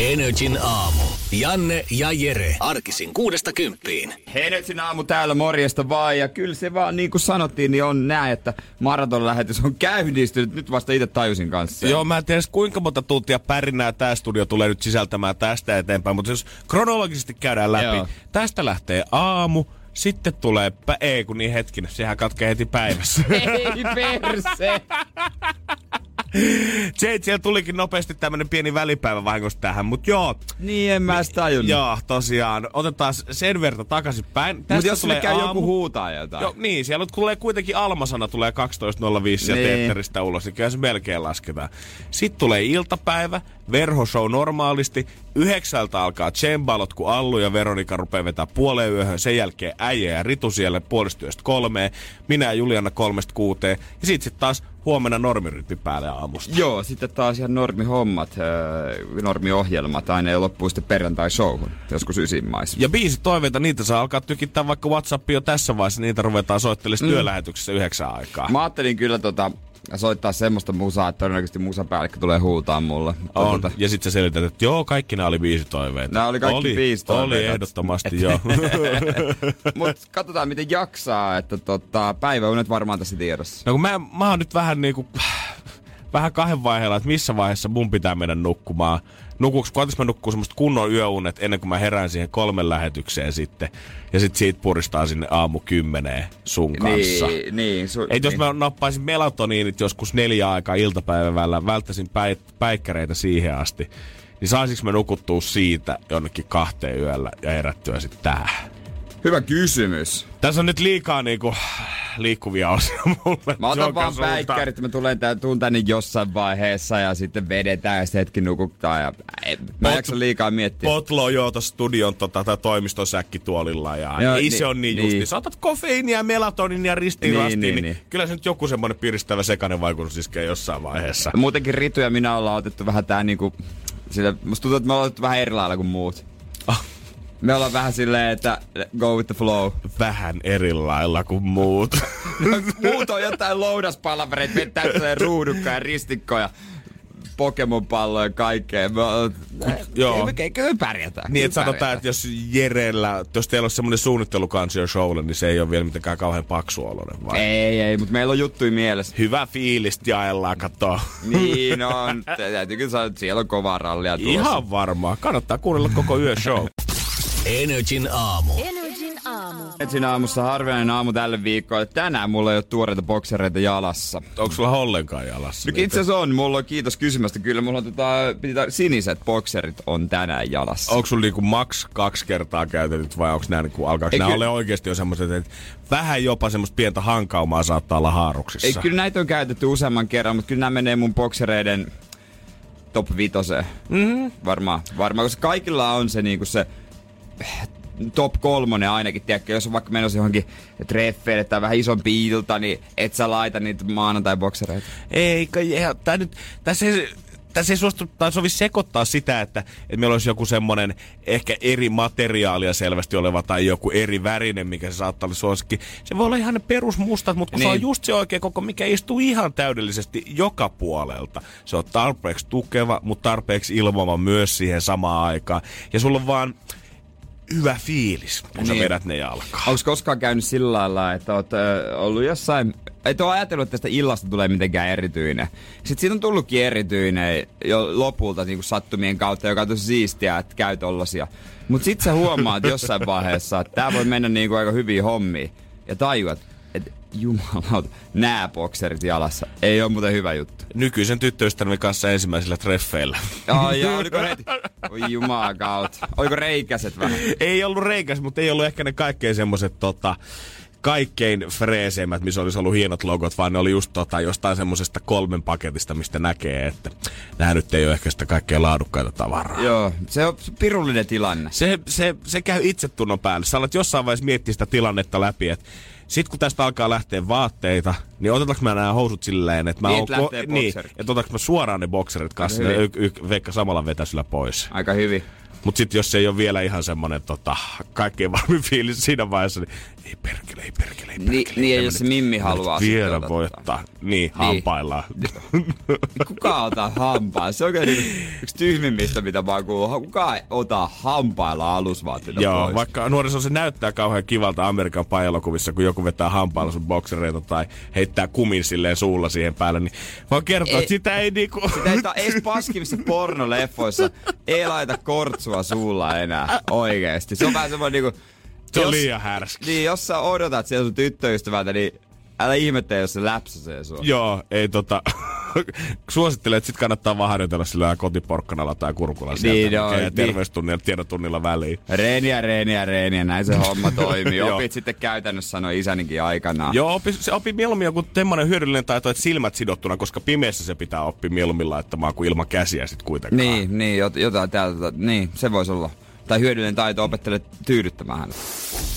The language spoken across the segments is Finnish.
Energin aamu. Janne ja Jere. Arkisin kuudesta kymppiin. Heinetsin aamu täällä, morjesta vaan. Ja kyllä se vaan niin kuin sanottiin, niin on näin, että maratonlähetys on käynnistynyt. Nyt vasta itse tajusin kanssa. Joo, mä en tiedä kuinka monta tuntia pärinää tämä studio tulee nyt sisältämään tästä eteenpäin, mutta jos kronologisesti käydään läpi, Joo. tästä lähtee aamu, sitten tulee, pä- ei kun niin hetkinen, sehän katkee heti päivässä. Ei perse! Siellä tulikin nopeasti tämmönen pieni välipäivä vahingossa tähän, mutta joo. Niin, en mä sitä tajunnut. Joo, tosiaan. Otetaan sen verta takaisin päin. Mutta jos tulee käy aamu. joku huutaa jotain. Joo, niin, siellä tulee kuitenkin Almasana tulee 12.05 niin. ja teetteristä ulos, niin kyllä se melkein lasketaan. Sitten tulee iltapäivä, verhoshow normaalisti. Yhdeksältä alkaa Tsembalot, kun Allu ja Veronika rupeaa vetää puoleen yöhön. Sen jälkeen äijä ja Ritu siellä puolistyöstä kolmeen. Minä ja Juliana kolmesta kuuteen. Ja sitten sit taas huomenna normirytmi päälle aamusta. Joo, sitten taas ihan normihommat, äh, normiohjelmat aina ja loppuu sitten perjantai-showhun, joskus ysimmaissa. Ja biisi toiveita, niitä saa alkaa tykittää vaikka WhatsApp jo tässä vaiheessa, niitä ruvetaan soittelemaan mm. työlähetyksessä yhdeksän aikaa. Mä ajattelin kyllä tota, soittaa semmoista musaa, että todennäköisesti musapäällikkö tulee huutaa mulle. On. Tuota... Ja sitten sä selität, että joo, kaikki nämä oli biisitoiveita. Nämä oli kaikki oli, biisitoiveita. Oli ehdottomasti, joo. Mutta katsotaan, miten jaksaa, että tota, päiväunet varmaan tässä tiedossa. No kun mä, mä oon nyt vähän niinku, vähän kahden vaiheella, että missä vaiheessa mun pitää mennä nukkumaan nukuks, koetas mä nukkuu semmoista kunnon yöunet ennen kuin mä herään siihen kolmen lähetykseen sitten. Ja sitten siitä puristaa sinne aamu kymmeneen sun kanssa. Niin, niin. Su- Ei, jos niin. mä nappaisin melatoniinit joskus neljä aikaa iltapäivällä, välttäisin päi- päikkäreitä siihen asti, niin saisinko mä nukuttua siitä jonnekin kahteen yöllä ja herättyä sitten tähän? Hyvä kysymys. Tässä on nyt liikaa niinku liikkuvia osia mulle. Mä otan vaan päikkärit, mä tulen tän, tuun tänne jossain vaiheessa ja sitten vedetään ja sitten hetki nukuttaa. Ja, mä Pot, jaksa liikaa miettiä. Potlo joo tuossa studion tota, tai toimiston säkkituolilla ja joo, ei niin, se on niin, niin. justi. Saatat kofeiinia, melatoninia, ristiin niin, rastiin, niin, niin, niin, kyllä se nyt joku semmonen piristävä sekainen vaikutus iskee jossain vaiheessa. Muutenkin Ritu ja minä ollaan otettu vähän tää niinku, sillä, musta tuntuu, että me ollaan otettu vähän eri lailla kuin muut. Me ollaan vähän silleen, että go with the flow. Vähän eri lailla kuin muut. muut on jotain loudaspalavereita, vetää ruudukkaa ja ristikkoja. Pokemon-palloja ja kaikkea. Me, joo. Eikö me pärjätä? Niin, että sanotaan, että jos Jerellä, jos teillä on semmoinen suunnittelukansio showlle, niin se ei ole vielä mitenkään kauhean paksuoloinen, vai? Ei, ei, mutta meillä on juttuja mielessä. Hyvä fiilis jaellaan, katsoa. Niin on. Täytyy kyllä sanoa, että siellä on kovaa rallia tulossa. Ihan varmaa. Kannattaa kuunnella koko yö show. Energin aamu. Energin aamu. Energin aamussa harvinainen aamu tälle viikolle. Tänään mulla ei ole tuoreita boksereita jalassa. Onko sulla ollenkaan jalassa? No itse asiassa on. Mulla on kiitos kysymästä. Kyllä mulla on tota, siniset bokserit on tänään jalassa. Onko sulla niinku max kaksi kertaa käytetyt vai onko nämä niinku, alkaako nämä ole oikeasti jo semmoiset, että vähän jopa semmoista pientä hankaumaa saattaa olla haaruksissa? Ei, kyllä näitä on käytetty useamman kerran, mutta kyllä nämä menee mun boksereiden top vitoseen. Mm-hmm. Varmaan, varmaan, koska kaikilla on se niinku se top kolmonen ainakin, tiedätkö, jos on vaikka menossa johonkin treffeille tai vähän isompi ilta, niin et sä laita niitä maanantai-boksereita. Eikä, tää nyt, tässä ei, tässä ei suostu, tai sovi sekoittaa sitä, että, että meillä olisi joku semmoinen ehkä eri materiaalia selvästi oleva tai joku eri värinen, mikä se saattaa olla suosikki. Se voi olla ihan ne perusmustat, mutta kun niin. se on niin. just se oikea koko, mikä istuu ihan täydellisesti joka puolelta. Se on tarpeeksi tukeva, mutta tarpeeksi ilmava myös siihen samaan aikaan. Ja sulla on vaan hyvä fiilis, kun niin. sä vedät ne jalkaan. Onko koskaan käynyt sillä lailla, että oot ö, ollut jossain... Et ole ajatellut, että tästä illasta tulee mitenkään erityinen. Sitten siitä on tullutkin erityinen jo lopulta niin kuin sattumien kautta, joka on tosi siistiä, että käy tollasia. Mutta sitten sä huomaat jossain vaiheessa, että tää voi mennä niin kuin aika hyviä hommia. Ja tajuat, jumalauta, nää bokserit jalassa. Ei ole muuten hyvä juttu. Nykyisen tyttöystäväni kanssa ensimmäisillä treffeillä. Ai ja oliko heti? Oi jumalauta. Oliko reikäset vähän? Ei ollut reikäs, mutta ei ollut ehkä ne kaikkein semmoset tota, kaikkein freeseimmät, missä olisi ollut hienot logot, vaan ne oli just tota, jostain semmoisesta kolmen paketista, mistä näkee, että nämä nyt ei ole ehkä sitä kaikkein laadukkaita tavaraa. Joo, se on pirullinen tilanne. Se, se, se käy itsetunnon päälle. Sä alat jossain vaiheessa miettiä sitä tilannetta läpi, että sitten kun tästä alkaa lähteä vaatteita, niin otetaanko mä nämä housut silleen, että mä Niin, oon... lähtee niin, että otetaanko mä suoraan ne bokserit kanssa, Aika ja y- y- Veikka samalla vetäisellä pois. Aika hyvin. Mutta sitten jos se ei ole vielä ihan semmonen tota, kaikkein varmin fiilis siinä vaiheessa, niin ei perkele, ei perkele, ei perkele. Niin, niin Mä jos se Mimmi haluaa Vielä ottaa. voi ottaa. Niin, hampaillaan. Kuka ottaa hampaa? Se on kyllä niinku yksi tyhmimmistä, mitä mä oon kuullut. Kuka ei ota hampailla alusvaatteita Joo, pois? vaikka nuoriso se näyttää kauhean kivalta Amerikan pajalokuvissa, kun joku vetää hampailla sun boksereita tai heittää kumin silleen suulla siihen päälle, niin voin kertoa, Ei- että sitä ei niinku... Sitä ei tää edes paskimissa pornoleffoissa ei laita kortsua suulla enää oikeesti. Se on vähän semmoinen niinku... Se on jos- liian härski. Niin, jos sä odotat siellä sun tyttöystävältä, niin älä ihmettele, jos se läpsäsee sua. Joo, ei tota... Suosittelen, että sit kannattaa vaan harjoitella sillä kotiporkkanalla tai kurkulla sieltä. Niin, joo, niin. terveystunnilla, tiedotunnilla väliin. Reeniä, reeniä, reeniä, näin se homma toimii. Opit sitten käytännössä sanoi isänikin aikanaan. Joo, opi, se opi mieluummin joku semmoinen hyödyllinen taito, että silmät sidottuna, koska pimeässä se pitää oppia mieluummin laittamaan kuin ilman käsiä sit kuitenkaan. Niin, niin, jot- jotain täältä, niin, se voisi olla. Tai hyödyllinen taito opettele tyydyttämään häntä.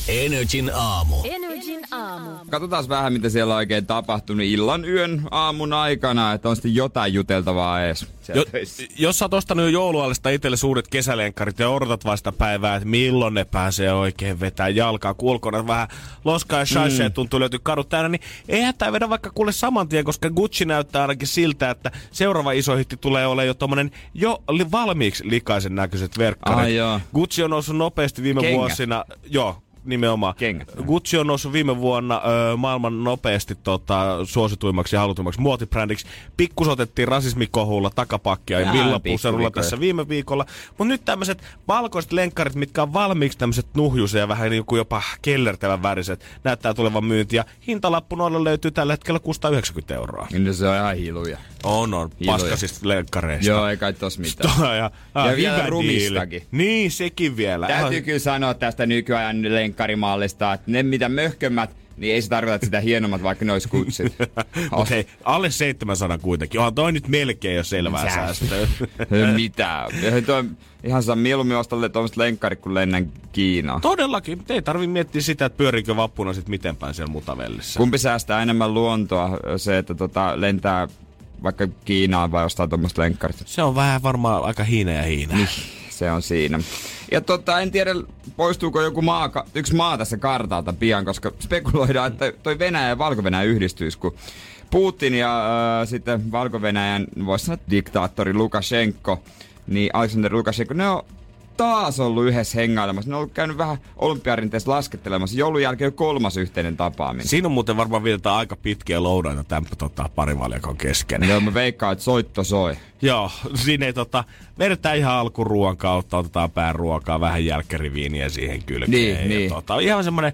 Energin aamu. Energin aamu. Katsotaan vähän, mitä siellä on oikein tapahtunut illan, yön, aamun aikana, että on sitten jotain juteltavaa edes. siellä Jo, jos sä oot ostanut jo jouluallista itselle suuret kesälenkkarit ja odotat vasta päivää, että milloin ne pääsee oikein vetää jalkaa, kun ulkona vähän loskaa ja shaisee mm. tuntuu löytyy kadut täynnä, niin eihän tää vedä vaikka kuule saman tien, koska Gucci näyttää ainakin siltä, että seuraava iso hitti tulee olemaan jo tommonen jo li- valmiiksi likaisen näköiset verkkarit. Ai joo. Gucci on noussut nopeasti viime Kengät. vuosina, joo, nimenomaan. Kengät. Gucci on noussut viime vuonna ö, maailman nopeasti tota, suosituimmaksi ja halutummaksi muotibrändiksi. Pikkus otettiin rasismikohulla takapakkia ja villapuserulla tässä viime viikolla. Mutta nyt tämmöiset valkoiset lenkkarit, mitkä on valmiiksi tämmöiset nuhjuisia ja vähän niin kuin jopa kellertävän väriset, näyttää tulevan myynti. Ja hintalappu noilla löytyy tällä hetkellä 690 euroa. Niin se on ihan hiluja. On, on. Paskasista lenkkareista. Joo, ei kai tos mitään. Toi, ja, ja, Ja vielä rumistakin. diili. Niin, sekin vielä. Täytyy Ihan- kyllä sanoa tästä nykyajan lenkkarimallista, että ne mitä möhkömmät, niin ei se tarkoita, että sitä hienommat, vaikka ne olisi kutsit. Mut hei, alle 700 kuitenkin. Onhan toi nyt melkein jo selvää Mitä? säästöä. Toi, ihan saa mieluummin ostaa tuommoista lenkkarit, kun lennän Kiinaan. Todellakin. Ei tarvi miettiä sitä, että pyöriikö vappuna sit miten päin siellä mutavellissä. Kumpi säästää enemmän luontoa, se, että tota, lentää vaikka Kiinaan vai ostaa tuommoista lenkkarit? Se on vähän varmaan aika hiina ja hiina. Niin, se on siinä. Ja tota, en tiedä, poistuuko joku maa, yksi maa tässä kartalta pian, koska spekuloidaan, että toi Venäjä ja valko yhdistyisi, kun Putin ja äh, sitten Valko-Venäjän, voisi sanoa diktaattori Lukashenko, niin Aleksander Lukashenko, ne on taas ollut yhdessä hengailemassa. Ne on ollut käynyt vähän olympiarinteessä laskettelemassa. Joulun jälkeen jo kolmas yhteinen tapaaminen. Siinä on muuten varmaan vietetään aika pitkiä loudaita tämän tota, parivaljakon kesken. Joo, mä veikkaan, että soitto soi. Joo, siinä ei tota, vedetään ihan alkuruoan kautta, otetaan pääruokaa, vähän jälkkäriviiniä siihen kylkeen. Niin, ja niin. Tota, ihan semmoinen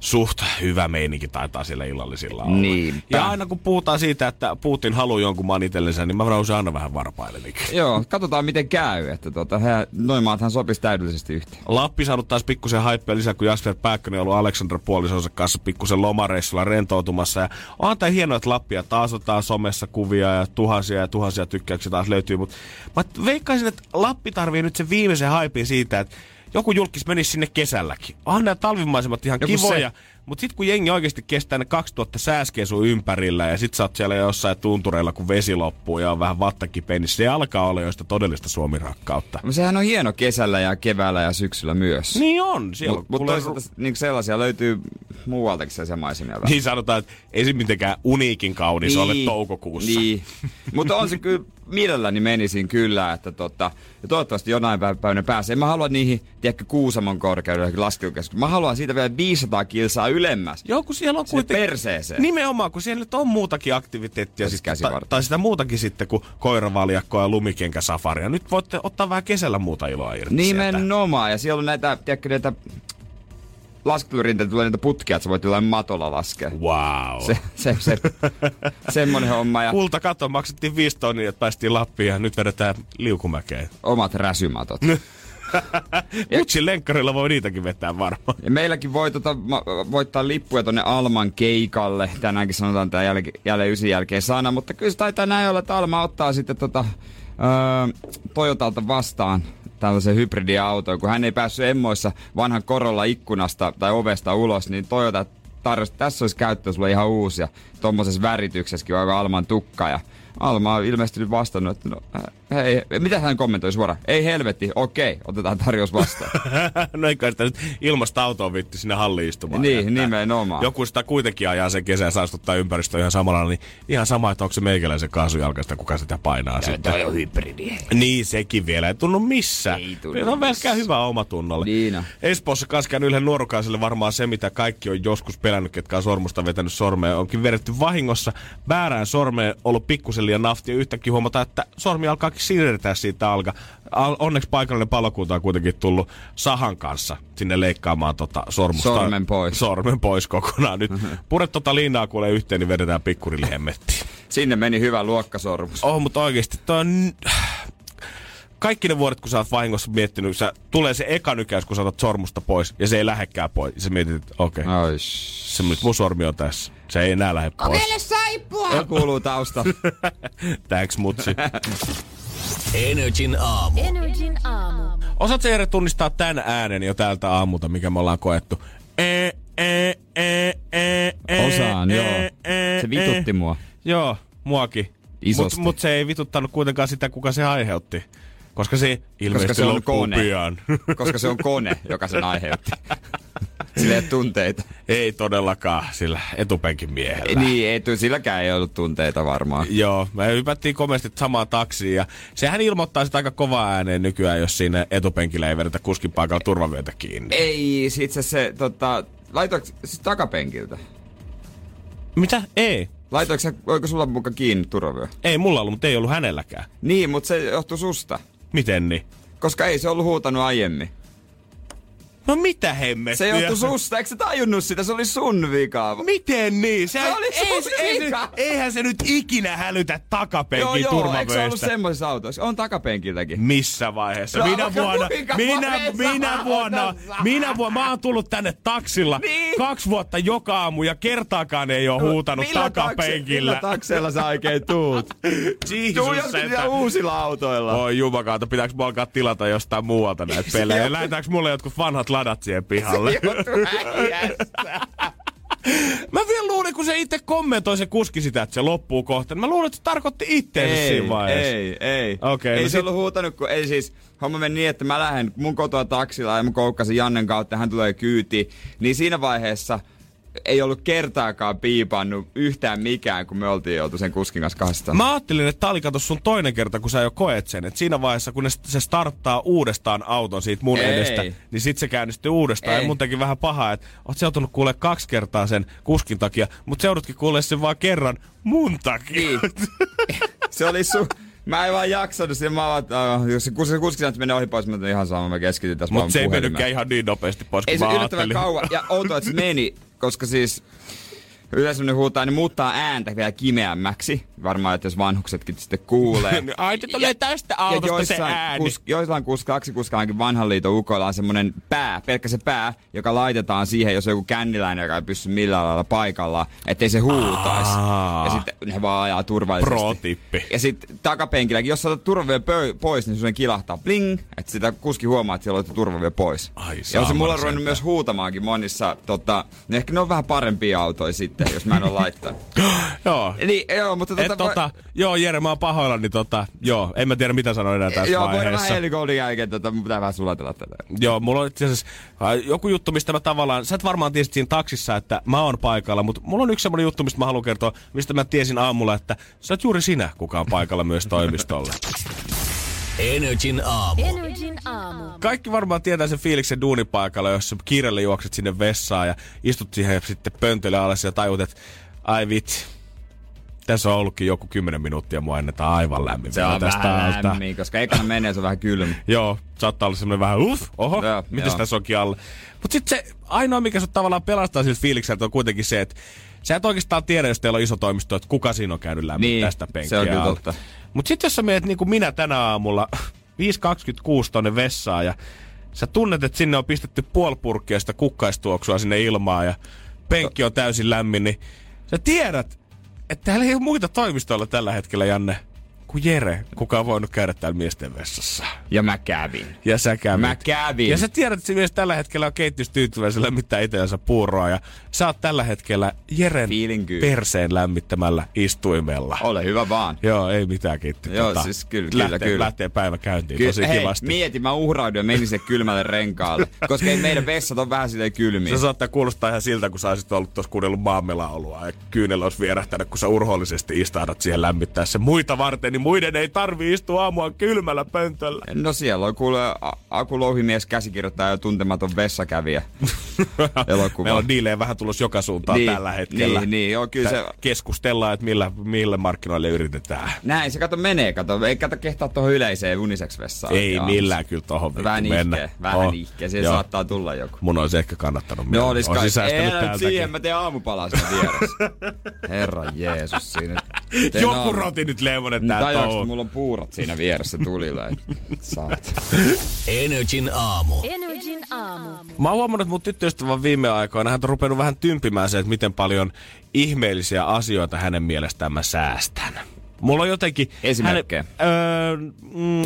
suht hyvä meininki taitaa siellä illallisilla olla. Niinpä. Ja aina kun puhutaan siitä, että Putin haluaa jonkun maan itsellensä, niin mä nousen aina vähän varpaille. Joo, katsotaan miten käy. Että tota, he, noin maathan sopisi täydellisesti yhteen. Lappi saanut taas pikkusen haippia lisää, kun Jasper Pääkkönen on ollut Alexander puolisonsa kanssa pikkusen lomareissulla rentoutumassa. Ja onhan tää hienoa, että Lappia taas otetaan somessa kuvia ja tuhansia ja tuhansia tykkäyksiä taas löytyy. Mutta mä veikkaisin, että Lappi tarvii nyt sen viimeisen haipin siitä, että joku julkis menisi sinne kesälläkin. Onhan nämä talvimaisemat ihan Joku se- kivoja. Mutta sitten kun jengi oikeasti kestää ne 2000 sääskeä sun ympärillä ja sit sä oot siellä jossain tuntureilla, kun vesi loppuu ja on vähän vattakipeä, niin se alkaa olla jo sitä todellista suomirakkautta. No sehän on hieno kesällä ja keväällä ja syksyllä myös. Niin on. Siellä Mutta mut toisaalta niin sellaisia löytyy muualtakin sellaisia maisemia vähän. Niin sanotaan, että ei se mitenkään uniikin kaunis niin, ole toukokuussa. Niin. Mutta on se kyllä, mielelläni menisin kyllä, että tota, ja toivottavasti jonain päivänä pääsee. Mä haluan niihin, tiedätkö, Kuusamon korkeudelle laskelukeskus. Mä haluan siitä vielä 500 kilsaa ylemmäs. Joo, kun siellä on kuitenkin... perseeseen. Nimenomaan, kun siellä nyt on muutakin aktiviteettia. Ja siis sit- ta, tai sitä muutakin sitten kuin koiravaljakkoa ja lumikenkäsafaria. Nyt voitte ottaa vähän kesällä muuta iloa irti sieltä. Nimenomaan. Ja siellä on näitä, tiedätkö, näitä laskelurinteitä, tulee niitä putkia, että sä voit jollain matolla laskea. Wow. Se, se, se, semmonen homma ja Kulta kato, maksettiin viisi tonnia, että päästiin Lappiin ja nyt vedetään liukumäkeen. omat räsymatot. Mutsin lenkkarilla voi niitäkin vetää varmaan. Ja meilläkin voi tota, voittaa lippuja tonne Alman keikalle. Tänäänkin sanotaan tämä jäl- jälleen ysin jälkeen sana, mutta kyllä se taitaa näin olla, että Alma ottaa sitten tota, öö, Toyotalta vastaan tällaisen hybridiauton. Kun hän ei päässyt emmoissa vanhan korolla ikkunasta tai ovesta ulos, niin Toyota tarjosi, tässä olisi käyttö sulle ihan uusia. Tuommoisessa värityksessäkin aika Alman tukka ja Alma on ilmeisesti vastannut, että no, äh, hei, mitä hän kommentoi suoraan? Ei helvetti, okei, otetaan tarjous vastaan. no ei kai sitä nyt ilmasta autoa vitti sinne halliin istumaan. Niin, Että nimenomaan. Joku sitä kuitenkin ajaa sen kesän ja saastuttaa ympäristöä ihan samalla, niin ihan sama, että onko se meikäläisen kaasujalkaista, kuka sitä painaa sitten. Toi on hybridi. Niin, sekin vielä. Ei tunnu missään. Ei tunnu Se on missään. hyvää omatunnolle. Niin on. Espoossa kaskaan yhden nuorukaiselle varmaan se, mitä kaikki on joskus pelännyt, ketkä on sormusta vetänyt sormeen. Onkin vedetty vahingossa väärään sormeen, ollut pikkusen liian nafti ja yhtäkkiä huomata, että sormi alkaakin siirtää siitä alka. Al- Onneksi paikallinen palokunta on kuitenkin tullut sahan kanssa sinne leikkaamaan tota sormusta. Sormen pois. Sormen pois kokonaan. Nyt pure tota liinaa kuulee yhteen, niin vedetään pikkurille hemmettiin. Sinne meni hyvä luokkasormus. Oh, mutta oikeesti toi on... Kaikki ne vuodet, kun sä oot vahingossa miettinyt, sä, tulee se eka nykäys, kun sä otat sormusta pois, ja se ei lähekkää pois. Ja sä mietit, että okei, okay, se nyt mun sormi on tässä. Se ei enää lähde pois. saippua! kuuluu tausta. Thanks, mutsi. Energin aamu. Energin aamu. Osaat sä Jere tunnistaa tän äänen jo täältä aamulta, mikä me ollaan koettu? E, e, e, e, e, Osaan, e, joo. e, Se vitutti e. mua. Joo, muakin. Isosti. Mut, mut se ei vituttanut kuitenkaan sitä, kuka se aiheutti. Koska se ilmeisesti se on kone. pian. Koska se on kone, joka sen aiheutti. Sillä ei tunteita. ei todellakaan sillä etupenkin miehellä. Niin, ei, silläkään ei ollut tunteita varmaan. Joo, me hypättiin komeasti samaan taksiin ja sehän ilmoittaa sitä aika kovaa ääneen nykyään, jos siinä etupenkillä ei vedetä kuskin paikalla turvavyötä kiinni. Ei, sit se, se tota, laitoiko siis takapenkiltä? Mitä? Ei. Laitoiko se, oiko sulla muka kiinni turvavyö? Ei mulla ollut, mutta ei ollut hänelläkään. Niin, mutta se johtui susta. Miten niin? Koska ei se ollut huutanut aiemmin. No mitä hemmettiä? Se johtui susta, eikö sä tajunnut sitä? Se oli sun vika. Miten niin? Se, Se oli ei, sun ei, vika. eihän se nyt ikinä hälytä takapenkin Joo, joo, eikö se ollut semmoisessa autossa? On takapenkiltäkin. Missä vaiheessa? No, minä vaikka vuonna, minä, minä vuonna, minä vuonna, mä oon tullut tänne taksilla Niin. kaksi vuotta joka aamu ja kertaakaan ei ole huutanut Millä takse- takapenkillä. Millä takseella sä oikein tuut? Tuu joskus että- uusilla autoilla. Oi jumakaata, pitääkö mua alkaa tilata jostain muualta näitä pelejä? Lähetäänkö mulle jotkut vanhat ladat siihen pihalle? Mä vielä luulin, kun se itse kommentoi se kuski sitä, että se loppuu kohta. niin Mä luulin, että se tarkoitti itteensä siinä vaiheessa. Ei, ei. Okei, ei no se sit- ollut huutanut, kun ei siis, homma meni niin, että mä lähden mun kotoa taksilla ja mä koukkasin Jannen kautta ja hän tulee kyytiin. Niin siinä vaiheessa ei ollut kertaakaan piipannut yhtään mikään, kun me oltiin oltu sen kuskin kanssa kahdestaan. Mä ajattelin, että tää oli kato sun toinen kerta, kun sä jo koet sen. Että siinä vaiheessa, kun ne, se starttaa uudestaan auton siitä mun Ei. edestä, niin sit se käynnistyy uudestaan. Ei. Ja mun teki vähän pahaa, että oot sä joutunut kuulee kaksi kertaa sen kuskin takia, mutta se joudutkin kuulee sen vaan kerran mun takia. Niin. se oli su... Mä en vaan jaksanut siihen, mä vaan, uh, jos se kus- se kuski sanoi, että menee ohi pois, mä ihan sama, mä keskityin tässä Mutta vaan se ei mennytkään ihan niin nopeasti pois, Ei se yllättävän kauan. Ja outoa, että se meni, koska siis yleensä ne huutaa, niin muuttaa ääntä vielä kimeämmäksi. Varmaan, että jos vanhuksetkin sitten kuulee. Ai, se tulee tästä ja autosta se joissain, ääni. kus, joissain kus, kaksi kuskaakin vanhan liiton ukoilla on semmonen pää, pelkkä se pää, joka laitetaan siihen, jos on joku känniläinen, joka ei pysty millään lailla paikallaan, ettei se huutaisi. Ja sitten ne vaan ajaa turvallisesti. Pro-tippi. Ja sitten takapenkilläkin, jos sä otat turvavyö pois, niin sun kilahtaa bling, että sitä kuski huomaa, että siellä on turvavyö pois. Ai ja on se mulla ruvennut sentään. myös huutamaankin monissa, tota, no ehkä ne on vähän parempia autoja sitten, jos mä en ole laittanut. Joo. Eli joo, mutta Et tota, tota, joo, Jere, mä oon pahoillani, tota, joo, en mä tiedä mitä sanoin enää tässä joo, voidaan vähän helikoulun jälkeen, tota, mun pitää vähän sulatella tätä. Joo, mulla on itse asiassa äh, joku juttu, mistä mä tavallaan, sä et varmaan tiesit siinä taksissa, että mä oon paikalla, mutta mulla on yksi semmonen juttu, mistä mä haluan kertoa, mistä mä tiesin aamulla, että sä oot juuri sinä, kuka on paikalla myös toimistolle. Energin aamu. Energin aamu. Kaikki varmaan tietää sen fiiliksen duunipaikalla, jos sä kiireellä juokset sinne vessaan ja istut siihen sitten pöntölle alas ja tajut, että ai vitsi, tässä on ollutkin joku kymmenen minuuttia, mua ennen tää aivan lämmin. Se on tästä vähän alta. lämmin, koska ekana menee, se on vähän kylmä. Joo, saattaa olla semmoinen vähän uff, oho, Joo, mitäs joo. tässä onkin alla. Mutta sitten se ainoa, mikä sut tavallaan pelastaa siltä fiilikseltä on kuitenkin se, että sä et oikeastaan tiedä, jos teillä on iso toimisto, että kuka siinä on käynyt läpi Niin, tästä penkkiä se on kyllä totta. Mutta sitten jos sä meet niin kuin minä tänä aamulla 5.26 tonne vessaan ja sä tunnet, että sinne on pistetty puoli purkkia sitä kukkaistuoksua sinne ilmaan ja penkki on täysin lämmin, niin sä tiedät, että täällä ei ole muita toimistoilla tällä hetkellä, Janne, kuin Jere, kuka on voinut käydä täällä miesten vessassa. Ja mä kävin. Ja sä kävit. Mä kävin. Ja sä tiedät, että se mies tällä hetkellä on keittiöstyytyväisellä mitään itseänsä puuroa. Ja sä oot tällä hetkellä Jeren Feeling perseen lämmittämällä istuimella. Ole hyvä vaan. Joo, ei mitään kiitti. Joo, siis kyllä, kyllä, lähtee, kyllä. Lähtee päivä käyntiin Ky- tosi hei, kivasti. mieti, mä uhrauduin ja menin sinne kylmälle renkaalle. Koska ei meidän vessat on vähän silleen kylmiä. Se saattaa kuulostaa ihan siltä, kun sä olisit ollut tuossa kuunnellut maamelaulua ja kyynel olisi vierähtänyt, kun sä urhoollisesti istahdat siihen lämmittää se muita varten, niin muiden ei tarvi istua aamua kylmällä pöntöllä. No siellä on kuule Aku Louhimies käsikirjoittaja ja tuntematon vessakävijä elokuva. Meillä on diilejä vähän tulos joka suuntaan Niin, tällä hetkellä. niin, niin, joo, kyllä se- Keskustellaan, että millä, mille markkinoille yritetään. Näin se kato menee, kato. Ei kato kehtaa tuohon yleiseen unisex vessaan. Ei Jaa. millään kyllä vittu Vähän mennä. ihkeä, vähän Oh, ihkeä. Siihen joo. saattaa tulla joku. Mun olisi ehkä kannattanut No olis kai. Ei, siihen mä teen aamupalaa vieressä. Herra Jeesus siinä. Joku roti nyt Leimonen Nyt tää tajuaks, mulla on puurot siinä vieressä tulilla. Saat. Energin aamu. Energin aamu. Mä oon huomannut, että mun tyttöystävän viime aikoina hän on rupenut vähän tympimään se, että miten paljon ihmeellisiä asioita hänen mielestään mä säästän. Mulla on jotenkin... Esimerkkejä. Hänen, öö, mm,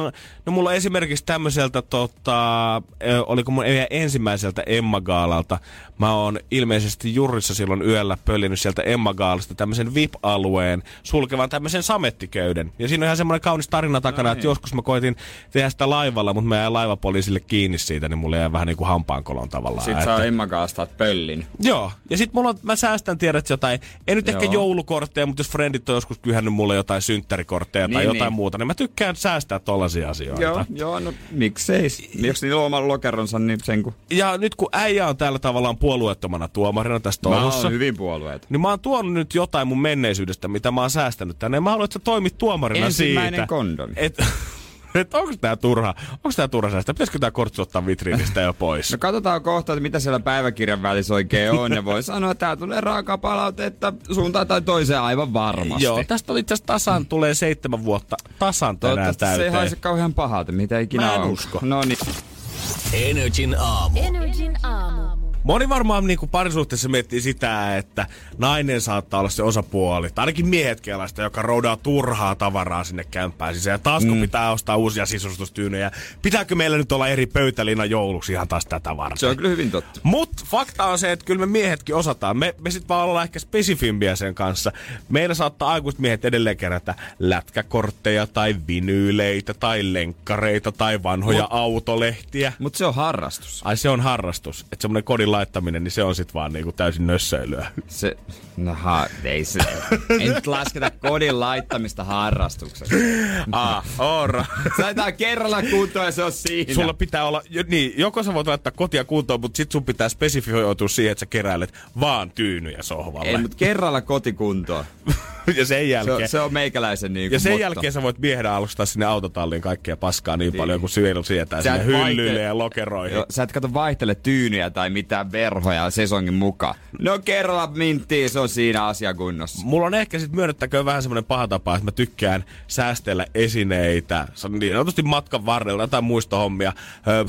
no mulla on esimerkiksi tämmöiseltä, tota, ö, oliko mun meidän ensimmäiseltä Emma-gaalalta. Mä oon ilmeisesti Jurissa silloin yöllä pöllinyt sieltä Emma-gaalasta tämmöisen VIP-alueen sulkevan tämmöisen samettiköyden. Ja siinä on ihan semmoinen kaunis tarina takana, No että niin. joskus mä koitin tehdä sitä laivalla, mutta mä jäin laivapoliisille kiinni siitä, niin mulle jäi vähän niin kuin hampaankolon tavallaan. Sitten saa Emma kanssa pöllin. Joo, ja sit mulla on, mä säästän tiedät jotain, ei nyt ehkä Joo. joulukortteja, mutta jos frendit on joskus kyhännyt mulle jotain synttärikortteja tai Niin, jotain niin. muuta, niin mä tykkään säästää tollasia asioita. Joo, joo, no miksei. Jos niillä on oma lokeronsa, niin sen kun... Ja nyt kun äijä on täällä tavallaan puolueettomana tuomarina tässä Mä touhussa, oon hyvin puolueet. niin mä oon tuonut nyt jotain mun menneisyydestä, mitä mä oon säästänyt tänne. Mä haluan, että sä toimit tuomarina Ensimmäinen siitä. kondomi. Et, et onko tää turha? Onko tää turha säästää? Pitäisikö tää kortsu ottaa vitriinistä jo pois? No katsotaan kohta, että mitä siellä päiväkirjan välissä oikein on. Ja voi sanoa, että tää tulee raakaa palautetta suuntaan tai toiseen aivan varmasti. Joo, tästä oli itse asiassa tasan, tulee seitsemän vuotta tasan tänään Toivottavasti se ei täyteen. haise kauhean pahalta, mitä ikinä Mä en on. usko. No niin. Energin aamu. Energin aamu. Moni varmaan niin kuin parisuhteessa miettii sitä, että nainen saattaa olla se osapuoli, tai ainakin miehet kelaista, joka roudaa turhaa tavaraa sinne kämppään sisään. Ja taas kun mm. pitää ostaa uusia sisustustyynejä, pitääkö meillä nyt olla eri pöytälina jouluksi ihan taas tätä varten? Se on kyllä hyvin totta. Mut fakta on se, että kyllä me miehetkin osataan. Me, me sit vaan ollaan ehkä spesifimpiä sen kanssa. Meillä saattaa aikuiset miehet edelleen kerätä lätkäkortteja tai vinyyleitä tai lenkkareita tai vanhoja Mut- autolehtiä. Mutta se on harrastus. Ai se on harrastus. Että semmonen kodin laittaminen, niin se on sit vaan niinku täysin nössöilyä. Se, no ha, ei se, ei nyt lasketa kodin laittamista harrastukseksi. ah, ora. Saetaan kerralla kuntoon ja se on siinä. Sulla pitää olla, jo, niin, joko sä voit laittaa kotia kuntoon, mutta sit sun pitää spesifioitua siihen, että sä keräilet vaan tyynyjä sohvalle. Ei, mutta kerralla kotikuntoon. ja sen Se, jälkeen... on- se on meikäläisen niin ja sen motto. jälkeen sä voit miehenä alustaa sinne autotalliin kaikkea paskaa niin, paljon kuin syönyt sietää sinne hyllyille vaihte- ja lokeroihin. Joo, sä et kato vaihtele tyynyjä tai mitään verhoja sesongin mukaan. No kerralla minttiin, se on siinä asia kunnossa. Mulla on ehkä sitten myönnettäköön vähän semmoinen paha tapa, että mä tykkään säästellä esineitä, se on niin sanotusti matkan varrella, jotain muistohommia,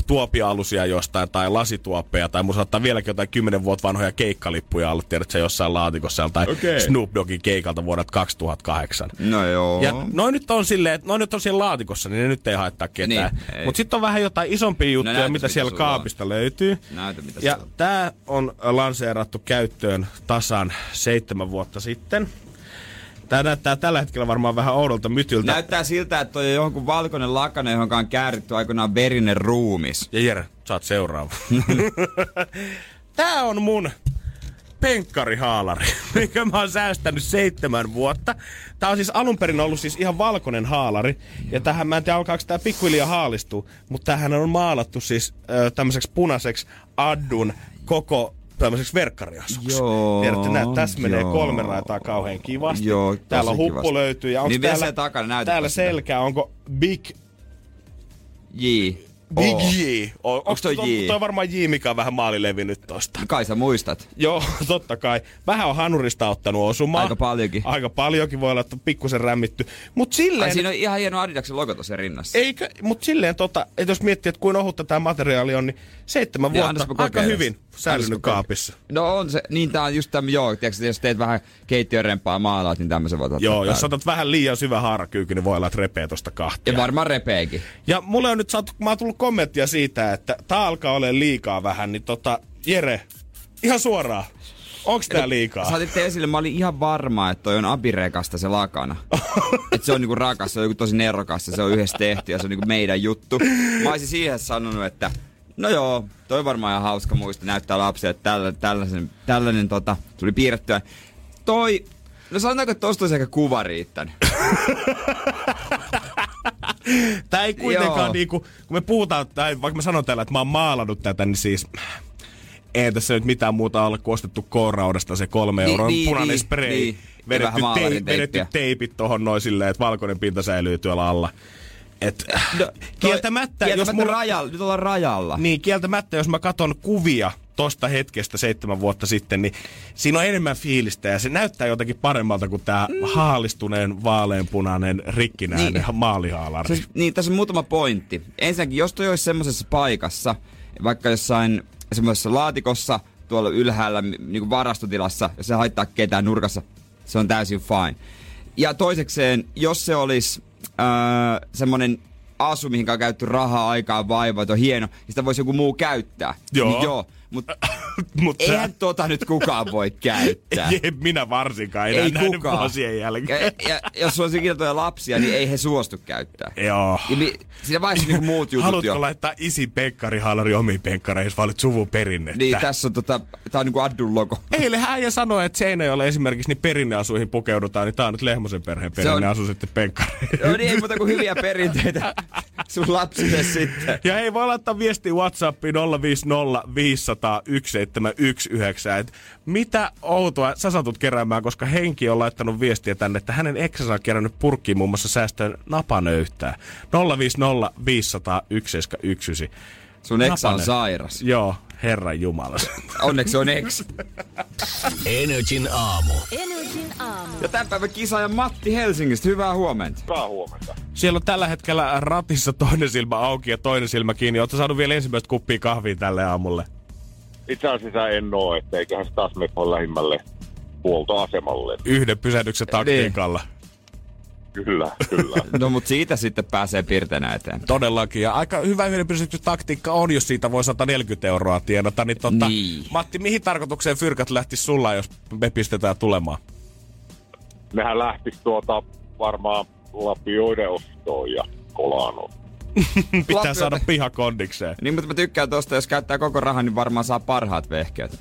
tuopialusia jostain tai lasituoppeja, tai mun saattaa vieläkin jotain 10 vuotta vanhoja keikkalippuja olla, tiedätkö, jossain laatikossa joltain Okei. Snoop Doggin keikalta vuodelta 2008. No joo. Ja noin nyt on silleen, että noin nyt on siellä laatikossa, niin ne nyt ei haittaa ketään. Niin. Mutta sitten on vähän jotain isompia juttuja, näytäs, mitä mitä siellä sulla on. kaapista löytyy. Näytä, mitä ja on. Tämä on lanseerattu käyttöön tasan seitsemän vuotta sitten. Tämä näyttää tällä hetkellä varmaan vähän oudolta mytyltä. Näyttää siltä, että on jonkun valkoinen lakana, johon on kääritty aikoinaan verinen ruumis. Ja Jere, sä oot seuraava. Tää on mun penkkarihaalari, minkä mä oon säästänyt seitsemän vuotta. Tää on siis alun perin ollut siis ihan valkoinen haalari. Ja tähän mä en tiedä alkaako tää pikkuhiljaa haalistua, mutta tähän on maalattu siis ö, tämmöiseksi punaiseksi addun koko tämmöiseksi verkkariasuksi. Joo, Tiedätte, nää, tässä menee joo. kolme raitaa kauhean kivasti. Joo, täällä on huppu kivasti. löytyy. Ja onko Niin täällä, takana, täällä selkä, onko Big J. Big. J. O, onks toi J? Toi on varmaan J, mikä on vähän maali levinnyt tosta. Kai sä muistat. Joo, totta kai. Vähän on hanurista ottanut osumaa. Aika paljonkin. Aika paljonkin voi olla, että on pikkusen rämmitty. Mut silleen... Ai siinä on ihan hieno Adidaksen logo tuossa rinnassa. Eikö, mut silleen tota, että jos miettii, että kuin ohutta tämä materiaali on, niin seitsemän Niin, vuotta aika hyvin säilynyt kaapissa. No on se, niin tää on just tämmönen, joo, tiiäks, jos teet vähän keittiörempaa maalaat, niin tämmösen voit ottaa Joo, jos päälle. otat vähän liian syvä haarakyyky, niin voi olla, että repee tosta kahtia. Ja varmaan repeekin. Ja mulle on nyt saatu, mä oon tullut kommenttia siitä, että tää alkaa olemaan liikaa vähän, niin tota, Jere, ihan suoraan. Onks tää liikaa? Sä otitte esille, mä olin ihan varma, että toi on abirekasta se lakana. että se on niinku rakas, se on joku tosi nerokas ja se on yhdessä tehty ja se on niinku meidän juttu. Mä olisin siihen sanonut, että no joo, toi varmaan ihan hauska muista näyttää lapsille, että tällä, tällaisen, tällainen tota, tuli piirrettyä. Toi, no sanotaanko, että tosta olisi ehkä kuva riittänyt. Tää ei kuitenkaan Joo. niinku, kun me puhutaan, tai vaikka mä sanon täällä, että mä oon maalannut tätä, niin siis ei tässä nyt mitään muuta ole kuin ostettu K-raudasta se kolme Niin, euron niin, punainen niin, spray. niin. Vedetty, tei, vedetty teipit tohon noin silleen, että valkoinen pinta säilyy tuolla alla. Et, No, kieltämättä, jos kieltämättä mulla, rajalla, nyt ollaan rajalla. niin, kieltämättä, jos mä katon kuvia tosta hetkestä seitsemän vuotta sitten, niin siinä on enemmän fiilistä ja se näyttää jotenkin paremmalta kuin tää mm. haalistuneen, vaaleanpunainen, rikkinäinen Niin. niin. maalihaalari. Se, niin, tässä on muutama pointti. Ensinnäkin, jos toi olisi semmoisessa paikassa, vaikka jossain semmoisessa laatikossa, tuolla ylhäällä niin kuin varastotilassa, jos se haittaa ketään nurkassa, se on täysin fine. Ja toisekseen, jos se olisi äh, semmoinen asu, mihin on käytetty rahaa, aikaa, vaivaa, on hieno, niin sitä voisi joku muu käyttää. Joo. Niin joo, Mut sä- eihän tota nyt kukaan voi käyttää. Ei minä varsinkaan enää Ei näiden kukaan. vuosien jälkeen. Ja, ja, jos on tuolla lapsia, niin ei he suostu käyttää. Joo. Ja mi, siinä vaiheessa niinku muut jutut Haluatko jo. laittaa isi pekkarihaalari omiin penkkareihin, jos valitt suvun perinnettä? Niin, tässä on tota, tää on niinku Addun logo. Eilen äijä sanoi, että Seinäjoelle esimerkiksi niin perinneasuihin pukeudutaan, niin tää on nyt Lehmosen perheen perinneasu sitten penkkareihin. No niin, ei muuta kuin hyviä perinteitä sun lapsille sitten. Ja ei voi laittaa viestiä Whatsappiin 050 500 1719, että mitä outoa sä satut keräämään, koska Henki on laittanut viestiä tänne, että hänen eksänsä on kerännyt purkkiin muun muassa säästöön napanöyhtää. 050 500 1719. Sun eksä on sairas. Joo, herran jumala. Onneksi on ex. Energin aamu. Energin aamu. Ja tämän päivän kisaaja Matti Helsingistä. Hyvää huomenta. Hyvää huomenta. Siellä on tällä hetkellä ratissa toinen silmä auki ja toinen silmä kiinni. Oletko saanut vielä ensimmäistä kuppia kahvia tälle aamulle? Itse asiassa en oo, että eiköhän se taas mene lähimmälle huoltoasemalle. Yhden pysähdyksen taktiikalla. Kyllä, kyllä. No mut siitä sitten pääsee pirtenä eteen. Todellakin. Ja aika hyvä yhden pysähdyksen taktiikka on, jos siitä voi 140 euroa tienata. Niin, tota, Niin. Matti, mihin tarkoitukseen fyrkat lähti sulla, jos me pistetään tulemaan? Nehän lähtis tuota varmaan lapioiden ostoon ja kolanoon. Pitää Lapioita. saada pihakondikseen. Niin, mutta mä tykkään tosta, jos käyttää koko rahan, niin varmaan saa parhaat vehkeet.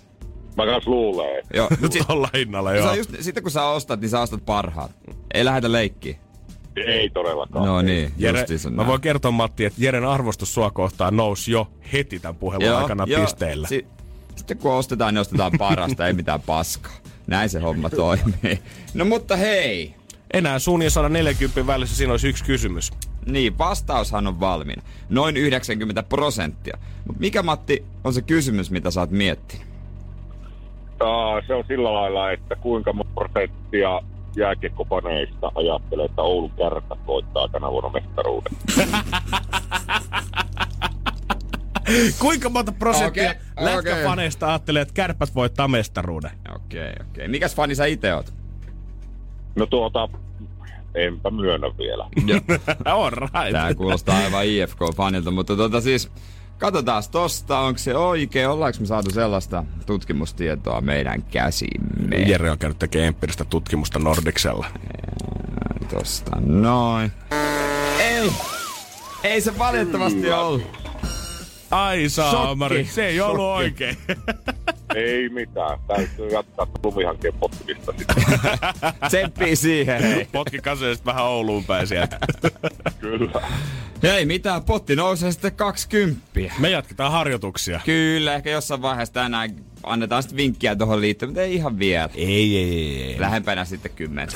Mä kans luulen, että Joo, sit, Tuolla hinnalla, se joo. just, sitten kun sä ostat, niin sä ostat parhaat. Ei lähetä leikkiä. ei todellakaan. No niin, Jere, mä näin. voin kertoa Matti, että Jeren arvostus sua kohtaan nousi jo heti tämän puhelun aikana pisteillä. Si- sitten kun ostetaan, niin ostetaan parasta, ei mitään paskaa. Näin se homma toimii. No mutta hei, Enää ja 140 välissä siinä olisi yksi kysymys. niin vastaushan on valmiina. Noin 90 prosenttia. Mutta mikä Matti on se kysymys, mitä sä oot miettinyt? Uh, se on sillä lailla, että kuinka monta prosenttia jääkiekkopaneista ajattelee, että Oulun kärpät voittaa tänä vuonna mestaruuden. Kuinka monta prosenttia okay, okei. lätkäfaneista ajattelee, että kärpät voittaa mestaruuden? Okei, okay, okei. Okay. Mikäs fani sä itse oot? No tuota, enpä myönnä vielä. On right. Tää kuulostaa aivan IFK-fanilta, mutta tota siis... Katsotaan tosta, onko se oikein, ollaanko me saatu sellaista tutkimustietoa meidän käsimme. Jere on käynyt tekemään empiiristä tutkimusta Nordicsella. Tosta noin. Ei! Ei se valitettavasti ollut. Ai saamari, se ei ollut Shokki. oikein. ei mitään. Täytyy jatkaa lumihankkeen potkimista sitten. Tsemppii siihen, hei. Potki kaseesta vähän Ouluun päin sieltä. Kyllä. Ei mitään, potti nousee sitten 20. Me jatketaan harjoituksia. Kyllä, ehkä jossain vaiheessa tänään annetaan sitten vinkkiä tuohon liittyen, mutta ei ihan vielä. Ei, ei, ei, ei. Lähempänä sitten 10.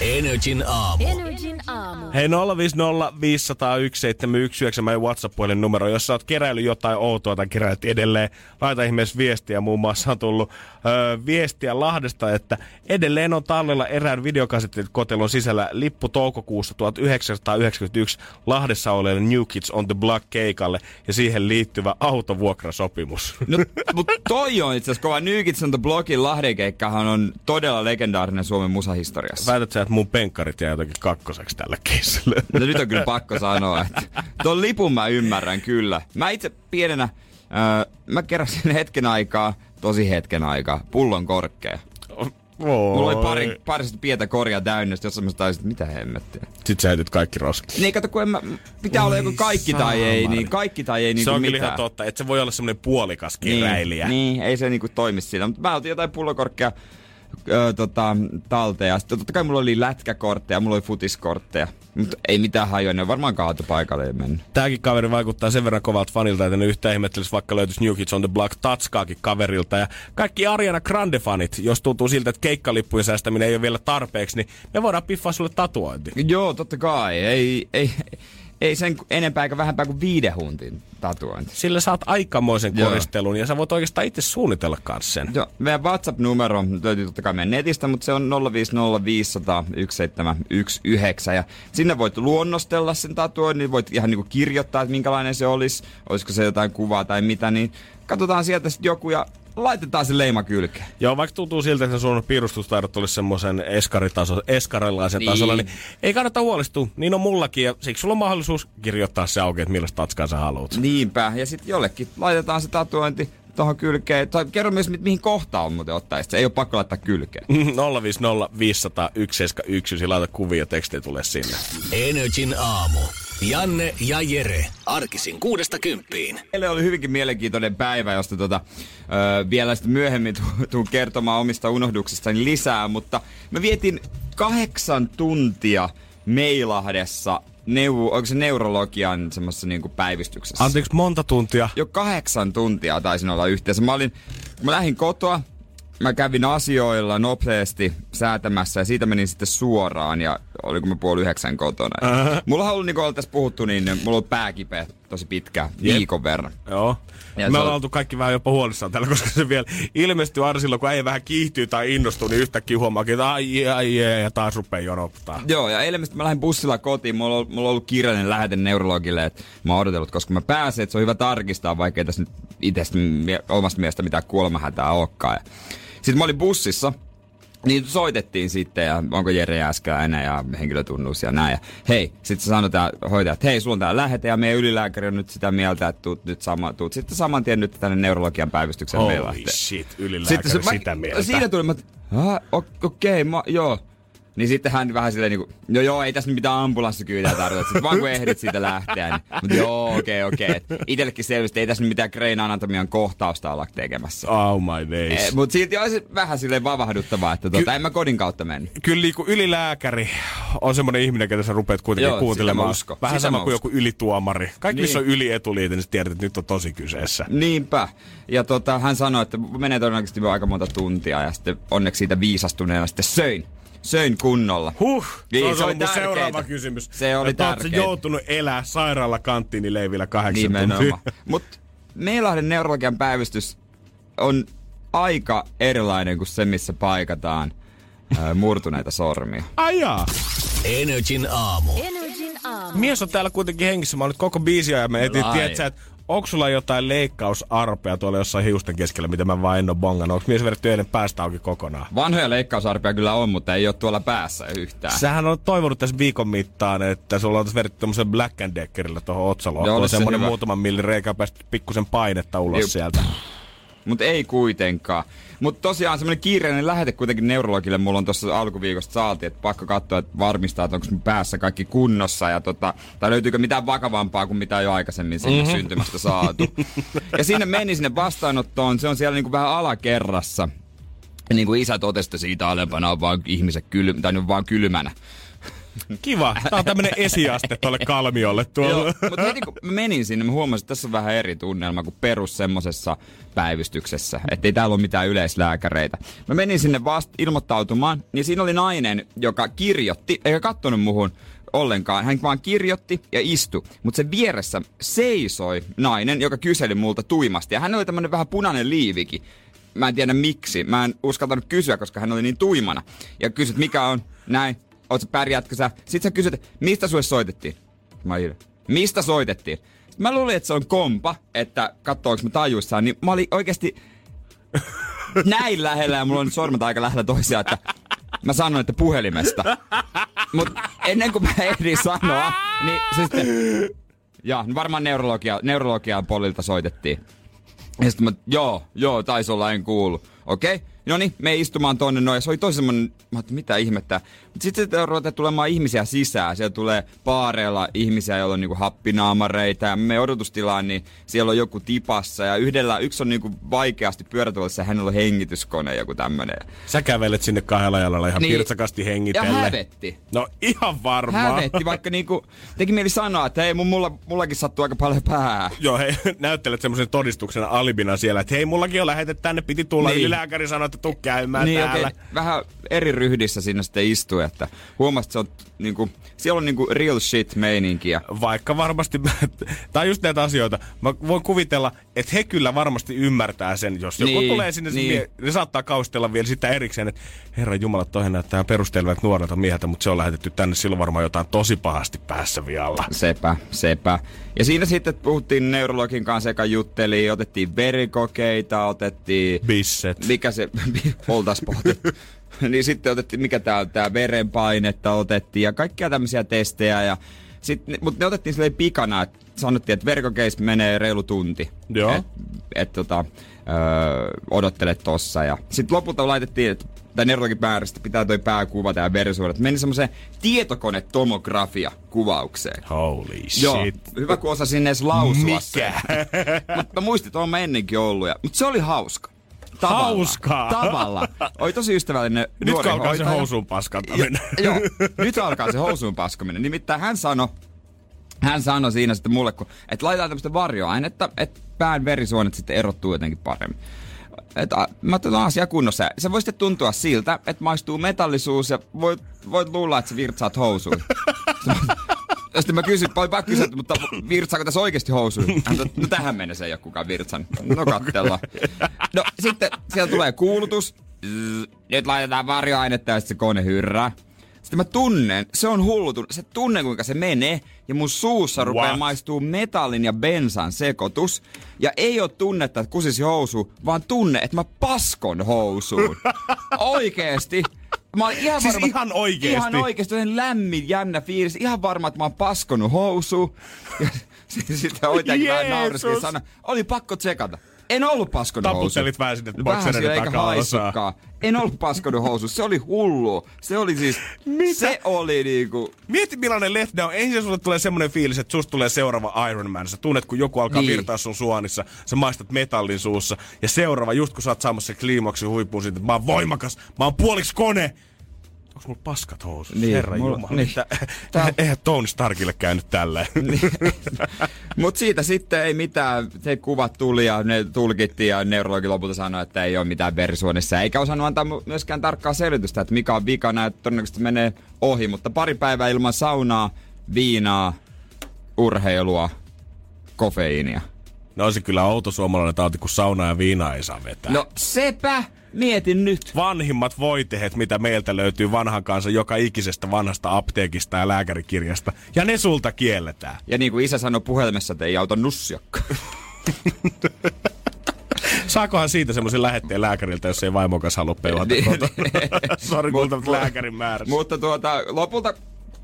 Energin aamu. Energin aamu. Hei 050 501 719 meidän WhatsApp-puhelin numero. Jos sä oot keräily jotain outoa tai keräilyt edelleen, laita ihmeessä viestiä. Muun muassa on tullut öö, viestiä Lahdesta, että edelleen on tallella erään videokasettikotelon sisällä lippu toukokuussa 1991 Lahdessa olevalle New Kids on the Block keikalle ja siihen liittyvä autovuokrasopimus. No, mutta toi on itse asiassa kova. New Kids on the Blockin Lahden keikkahan on todella legendaarinen Suomen musahistoriassa. Väität sä, että mun penkkarit jää jotenkin kakkoseksi tällä keissille? No nyt on kyllä pakko sanoa, että tuon lipun mä ymmärrän kyllä. Mä itse pienenä, öö, mä keräsin hetken aikaa, tosi hetken aikaa, pullon korkea. Mulla oli pari, pari sitä pientä korjaa täynnä, jossa mä taisin, että mitä hemmettiä. Sitten sä heitit kaikki roskiin. Niin kato, kun en mä, pitää olla joku kaikki tai ei, niin kaikki tai ei se niinku on kyllä mitään. ihan totta, että se voi olla semmoinen puolikas keräilijä. Niin, niin, ei se niinku toimi siinä. Mutta mä otin jotain pullokorkkeja öö, tota, talteen. Ja sitten totta kai mulla oli lätkäkortteja, mulla oli futiskortteja. Mutta ei mitään hajoa, ne on varmaan kaatu paikalle ja mennyt. Tääkin kaveri vaikuttaa sen verran kovalta fanilta, että ne yhtään ihmettelisi, vaikka löytyisi New Kids on the Block tatskaakin kaverilta. Ja kaikki Ariana Grande-fanit, jos tuntuu siltä, että keikkalippujen säästäminen ei ole vielä tarpeeksi, niin me voidaan piffaa sulle tatuointi. Joo, totta kai. Ei, ei, ei sen enempää eikä vähempää kuin viiden huntin tatuointi. Sillä saat aikamoisen Joo. koristelun ja sä voit oikeastaan itse suunnitella kans sen. Joo, meidän WhatsApp-numero löytyy totta kai meidän netistä, mutta se on 050501719 ja sinne voit luonnostella sen tatuoinnin, voit ihan niinku kirjoittaa, että minkälainen se olisi, olisiko se jotain kuvaa tai mitä, niin katsotaan sieltä sitten joku ja laitetaan se leima kylkeen. Joo, vaikka tuntuu siltä, että sun piirustustaidot olisi semmoisen eskaritaso, eskarilaisen Niin. tasolla, niin ei kannata huolestua. Niin on mullakin ja siksi sulla on mahdollisuus kirjoittaa se auki, että millaista tatskaa sä haluat. Niinpä, ja sitten jollekin laitetaan se tatuointi tuohon kylkeen. Tai kerro myös, mi- mihin kohtaan muuten ottaisi. Se ei ole pakko laittaa kylkeen. 050 500 171, laita kuvia ja tekstiä tulee sinne. Energin aamu. Janne ja Jere. Arkisin kuudesta kymppiin. Meille oli hyvinkin mielenkiintoinen päivä, josta tota, ö, vielä sitten myöhemmin tu- tuun kertomaan omista unohduksistani lisää, mutta mä vietin kahdeksan tuntia Meilahdessa, neu- onko se neurologian semmoisessa niinku päivystyksessä. Anteeksi, monta tuntia? jo kahdeksan tuntia taisin olla yhteensä. Mä olin, kun mä lähdin kotoa, mä kävin asioilla nopeasti säätämässä ja siitä menin sitten suoraan ja oliko mä puoli yhdeksän kotona. Uh-huh. Mulla on ollut, niin kuin oltaisiin puhuttu, niin mulla on ollut pääkipeä tosi pitkä, viikon verran. Joo. Ja Me ollaan on- oltu kaikki vähän jopa huolissaan tällä, koska se vielä ilmestyy aina silloin, kun äijä vähän kiihtyy tai innostuu, niin yhtäkkiä huomaakin, että ai, ai, ai, ja taas rupeaa jonottaa. Joo, ja eilen mä lähdin bussilla kotiin, mulla on, mulla on ollut kirjallinen lähete neurologille, että mä oon odotellut, koska mä pääsen, että se on hyvä tarkistaa, vaikka ei tässä nyt itse omasta mielestä mitään kuolemahätää olekaan. Sitten mä olin bussissa, niin soitettiin sitten, ja onko Jere Jääskeläinen ja henkilötunnus ja näin. Ja hei, sitten sanoi tää hoitaja, että hei, sulla on tää lähete, ja meidän ylilääkäri on nyt sitä mieltä, että tuut, nyt sama, tuut sitten saman tien nyt tänne neurologian päivystykseen Holy meillä. shit, ylilääkäri mä- sitä mieltä. Siinä tuli, mä, "Ah, okei, okay, joo. Niin sitten hän vähän silleen niinku, no joo, ei tässä nyt mitään ambulanssikyytiä tarvita, sitten vaan kun ehdit siitä lähteä. Niin, mutta joo, okei, okay, okei. Okay. Itellekin selvästi, ei tässä nyt mitään Grain Anatomian kohtausta olla tekemässä. Oh my days. Eh, mutta silti olisi vähän silleen vavahduttavaa, että tota, en mä kodin kautta mennyt. Kyllä niin kuin ylilääkäri on semmoinen ihminen, ketä sä rupeat kuitenkin Joo, kuuntelemaan. mä uskon. Vähän Sitä sama mä kuin joku ylituomari. Kaikki, missä on Niin. yli etuliite, niin sä tiedät, että nyt on tosi kyseessä. Niinpä. Ja tota, hän sanoi, että menee todennäköisesti aika monta tuntia ja sitten onneksi siitä viisastuneena sitten söin. Söin kunnolla. Huh, Niin, se on se oli ollut mun tärkeetä. seuraava kysymys. Se oli että tärkeetä. joutunut elää sairaala kanttiinileivillä kahdeksan tuntia. Nimenomaan. Mutta Meilahden neurologian päivystys on aika erilainen kuin se, missä paikataan ää, murtuneita sormia. Ai jaa. Energin aamu. Energin aamu. Mies on täällä kuitenkin hengissä. Mä oon nyt koko biisiä ja mä etin, että onko sulla jotain leikkausarpea tuolla jossain hiusten keskellä, mitä mä vaan en oo bongannut? Onko mies vedetty ennen päästä auki kokonaan? Vanhoja leikkausarpia kyllä on, mutta ei ole tuolla päässä yhtään. Sähän on toivonut tässä viikon mittaan, että sulla on vedetty tämmöisen Black and Deckerillä tuohon Joo, otsaloon. olisi se muutaman millin reikä päästä pikkusen painetta ulos Jep. sieltä. Mutta ei kuitenkaan. Mutta tosiaan semmoinen kiireinen lähete kuitenkin neurologille mulla on tuossa alkuviikosta saatiin, että pakko katsoa, että varmistaa, että onko mun päässä kaikki kunnossa ja tota, tai löytyykö mitään vakavampaa kuin mitä jo aikaisemmin sinne mm-hmm. syntymästä saatu. ja sinne meni sinne vastaanottoon, se on siellä niinku vähän alakerrassa. Niin kuin isä totesi, että siitä alempana on vaan ihmiset kylm, tai on vaan kylmänä. Kiva. Tää on tämmönen esiaste tuolle kalmiolle tuolla. mutta heti kun menin sinne, mä huomasin, että tässä on vähän eri tunnelma kuin perus semmosessa päivystyksessä. Että ei täällä ole mitään yleislääkäreitä. Mä menin sinne vasta ilmoittautumaan, niin siinä oli nainen, joka kirjoitti, eikä kattonut muhun ollenkaan. Hän vaan kirjoitti ja istui, mutta sen vieressä seisoi nainen, joka kyseli multa tuimasti. Ja hän oli tämmönen vähän punainen liivikin. Mä en tiedä miksi. Mä en uskaltanut kysyä, koska hän oli niin tuimana. Ja kysyt, mikä on näin, oot sä pärjäätkö sä? Sitten sä kysyt, mistä sulle soitettiin? Mä olin, mistä soitettiin? Sitten mä luulin, että se on kompa, että katsoinko mä tajuissaan, niin mä olin oikeasti näin lähellä ja mulla on sormet aika lähellä toisiaan, että mä sanoin, että puhelimesta. Mutta ennen kuin mä ehdin sanoa, niin se sitten... Ja varmaan neurologia, neurologian polilta soitettiin. Ja sitten mä, joo, joo, taisi olla, en kuulu. Okei, okay. No niin, me istumaan tonne noin. Ja se oli tosi semmonen, mä mitä ihmettä. Mutta sitten ruvetaan tulemaan ihmisiä sisään. Siellä tulee paareilla ihmisiä, joilla on niinku happinaamareita. Ja me odotustilaan, niin siellä on joku tipassa. Ja yhdellä, yksi on niinku vaikeasti pyörätuolissa ja hänellä on hengityskone, joku tämmönen. Sä kävelet sinne kahdella jalalla ihan Niin. pirtsakasti Ja hengitelle. hävetti. No ihan varmaan. Hävetti, vaikka niinku, teki mieli sanoa, että hei, mun, mulla, mullakin sattuu aika paljon pää. Joo, hei, näyttelet semmoisen todistuksena alibina siellä, että hei, mullakin on lähetet tänne, piti tulla. Niin. Niin. Ylilääkäri sanoi, että tuu käymään niin, täällä. okei. Vähän eri ryhdissä siinä sitten istui, että huomasit, että se on niinku, siellä on niinku real shit meininkiä. Vaikka varmasti, tai just näitä asioita, mä voin kuvitella, että he kyllä varmasti ymmärtää sen, jos joku Niin, tulee sinne, niin. niin. ne saattaa kaustella vielä sitä erikseen, että herra Jumala, toihan näyttää perustelevät nuorelta mieheltä, mutta se on lähetetty tänne silloin varmaan jotain tosi pahasti päässä vialla. Sepä, sepä. Ja siinä sitten puhuttiin neurologin kanssa, joka jutteli, otettiin verikokeita, otettiin... Bisset. Mikä se, oltais. niin sitten otettiin, mikä tää on, tää verenpainetta otettiin ja kaikkia tämmöisiä testejä ja sit, mutta ne otettiin silleen pikana, että sanottiin, että verikokeissa menee reilu tunti. Joo. Et, et tota, öö, odottelet tossa ja sitten lopulta laitettiin, että tai neurologin määrästä pitää toi pää kuvata ja verisuodat. Meni semmoiseen tietokonetomografia kuvaukseen. Holy shit. Joo, hyvä kun osasin edes lausua. Mikä? Mutta mä muistin, että oon mä ennenkin ollut. Mutta se oli hauska. Tavalla. Hauskaa. Tavalla. Oli tosi ystävällinen Nyt nuori alkaa se hoitaja. housuun paskantaminen. Joo, nyt alkaa se housuun paskominen. Nimittäin hän sanoi, hän sanoi siinä sitten mulle, kun, että laitetaan tämmöistä varjoainetta, että pään verisuonet sitten erottuu jotenkin paremmin. Et, mä otan asia kunnossa. Se voi sitten tuntua siltä, että maistuu metallisuus ja voit, voit luulla, että sä virtsaat housuun. Ja sitten mä kysyin, paljon pakko kysyä, mutta virtsaako tässä oikeasti housuun? Hän no tähän mennessä ei ole kukaan virtsan. No katsellaan. No sitten siellä tulee kuulutus. Nyt laitetaan varjoainetta ja sitten se kone hyrrää. Sitten mä tunnen, se on hullu tunne, se tunne kuinka se menee ja mun suussa rupeaa What? maistuu metallin ja bensan sekoitus. Ja ei ole tunnetta, että kusisi housu, vaan tunne, että mä paskon housuun. Oikeesti. Mä olin ihan Siis varma, ihan oikeesti? Ihan oikeesti, lämmin, jännä fiilis. Ihan varma, että mä oon paskonut housuun. Ja sitten sit hoitajakin vähän ja sanoi, oli pakko tsekata. En ollut paskonut. Taputtelit vähän sinne boksereiden haissukaan. En ollut paskonut housuun. Se oli hullu. Se oli siis... Mitä? Se oli niinku... Mieti millainen letdown. on. Ensin sulle tulee semmoinen fiilis, että susta tulee seuraava Iron Man. Sä tunnet, kun joku alkaa Niin. niin. virtaa sun suonissa. Sä maistat metallin suussa. Ja seuraava, just kun sä oot saamassa kliimaksi huippuun siitä, että mä oon voimakas, mä oon puoliksi kone. Onks mulla paskat housut? Niin, Herra mulla- Jumala. niin. Mitä? Tää- Eihän Tony Starkille käynyt tälleen. Mut siitä sitten ei mitään, se kuvat tuli ja ne tulkittiin ja neurologi lopulta sanoi, että ei ole mitään verisuonissa. Eikä osannut antaa myöskään tarkkaa selitystä, että mikä on vikana, että todennäköisesti menee ohi. Mutta pari päivää ilman saunaa, viinaa, urheilua, kofeiinia. No on se kyllä outo suomalainen tauti, kun saunaa ja viinaa ei saa vetää. No sepä, mietin nyt. vanhimmat voitehet, mitä meiltä löytyy vanhan kanssa joka ikisestä vanhasta apteekista ja lääkärikirjasta. Ja ne sulta kielletään. Ja niin kuin isä sanoi puhelimessa, että ei auta nussiakka. Saakohan siitä semmoisen lähetteen lääkäriltä, jos ei vaimokas halua peuhata Niin, kotona? Sori, Mut- kulta lääkärin määrässä. Mutta tuota, lopulta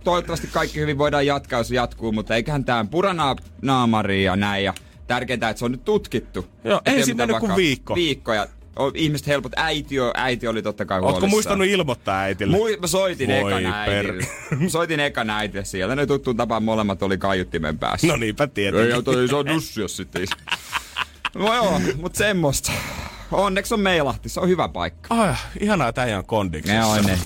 toivottavasti kaikki hyvin voidaan jatkaa, jos jatkuu, mutta eiköhän tää puranaamari ja näin. Ja tärkeintä, että se on nyt tutkittu. Joo, ei siinä mennyt kuin viikko. Viikko ja ihmiset helpot. Äiti, on, äiti oli totta kai Ootko huolissaan. muistanut ilmoittaa äitille? Mui, mä soitin Voi ekan äitille. soitin ekan äitille siellä. Ne tuttuun tapaan molemmat oli kaiuttimen päässä. No niinpä Ei tietenkin. auta, ei saa nussia sitten. No joo, mut semmoista. Onneksi on Meilahti, se on hyvä paikka. Ah, ihanaa, että on kondiksessa. Ne on ne.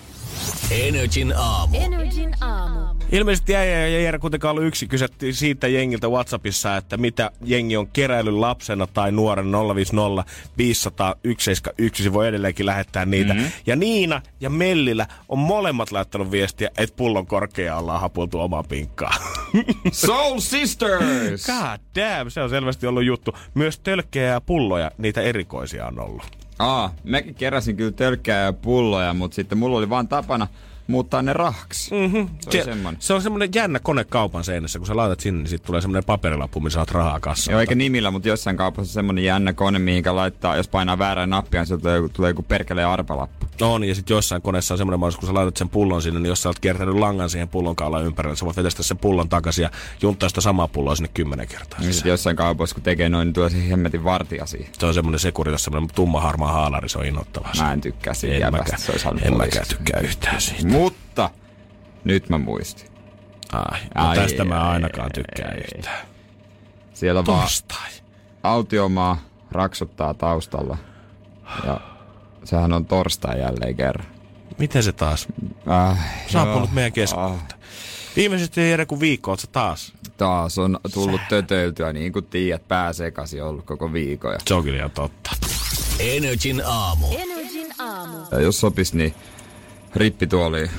Energin aamu. Energin aamu. Ilmeisesti jäi ja Jere kuitenkaan ollut yksi. Kysyttiin siitä jengiltä Whatsappissa, että mitä jengi on keräillyt lapsena tai nuoren 050 500 171. Se voi edelleenkin lähettää niitä. Mm-hmm. Ja Niina ja Mellillä on molemmat laittanut viestiä, että pullon korkea ollaan hapultu omaa pinkkaa. Soul Sisters! God damn, se on selvästi ollut juttu. Myös tölkkejä ja pulloja, niitä erikoisia on ollut. Aa, mäkin keräsin kyllä tölkkää ja pulloja, mutta sitten mulla oli vaan tapana muuttaa ne rahaksi. Mm-hmm. Se, on semmonen. se on semmoinen jännä kone kaupan seinässä. Kun sä laitat sinne, niin siitä tulee semmoinen paperilappu, missä saat rahaa kassaan. Joo, eikä nimillä, mutta jossain kaupassa on semmonen jännä kone, mihinkä laittaa, jos painaa väärää nappia, niin sieltä tulee, tulee joku perkeleen arpalappu. On, ja sitten jossain koneessa on semmoinen mahdollisuus, kun sä laitat sen pullon sinne, niin jos sä oot kiertänyt langan siihen pullon kaulan ympärille, sä voit vetästä sen pullon takaisin ja junttaa sitä samaa pulloa sinne kymmenen kertaa. Niin sit jossain kaupassa, kun tekee noin, niin tulee se hemmetin vartija siihen. Se on semmoinen sekuritas, semmoinen tumma harmaa haalari, se on innoittavaa. Mä en tykkää siitä en mäkään, se en mäkään tykkää yhtään siitä. Mutta nyt mä muistin. Ai, no Ai, tästä mä ai, ainakaan tykkään ai. yhtään. Siellä vaan Torstai. autiomaa raksuttaa taustalla. Ja sehän on torstai jälleen kerran. Miten se taas? Äh, Saapunut meidän keskuuteen. Viimeisesti ei kuin viikko, sä taas? Taas on tullut tötöiltyä, niin kuin tiedät, pää sekaisin ollut koko viikon. Ja, Se on kyllä totta. Energin aamu. Energin aamu. ja jos sopis, niin rippituoliin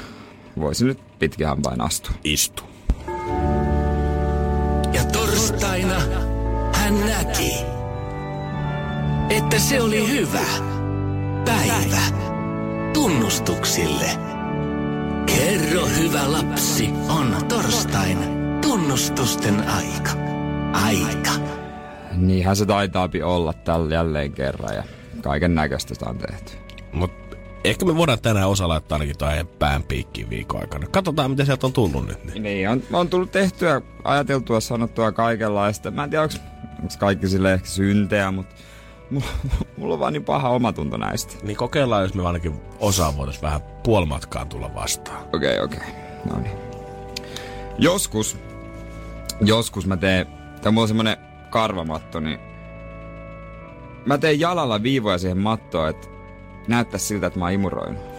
voisi nyt pitkin hampain astua. Istu. Ja torstaina hän näki, että se oli hyvä päivä tunnustuksille. Kerro hyvä lapsi, on torstain tunnustusten aika. Aika. Niinhän se taitaapi olla tällä jälleen kerran ja kaiken näköistä on tehty. Mut ehkä me voidaan tänään osa laittaa ainakin tuon pään piikkiin viikon aikana. Katsotaan, mitä sieltä on tullut nyt. Niin. Niin, on, on tullut tehtyä, ajateltua, sanottua kaikenlaista. Mä en tiedä, onko kaikki sille ehkä syntejä, mutta mulla, on vaan niin paha omatunto näistä. niin kokeillaan, jos me ainakin osaan voitaisiin vähän puolimatkaan tulla vastaan. Okei, okay, okei. Okay. No niin. Joskus, joskus mä teen, tai mulla on semmonen karvamatto, niin mä teen jalalla viivoja siihen mattoon, että näyttää siltä, että mä oon imuroinut.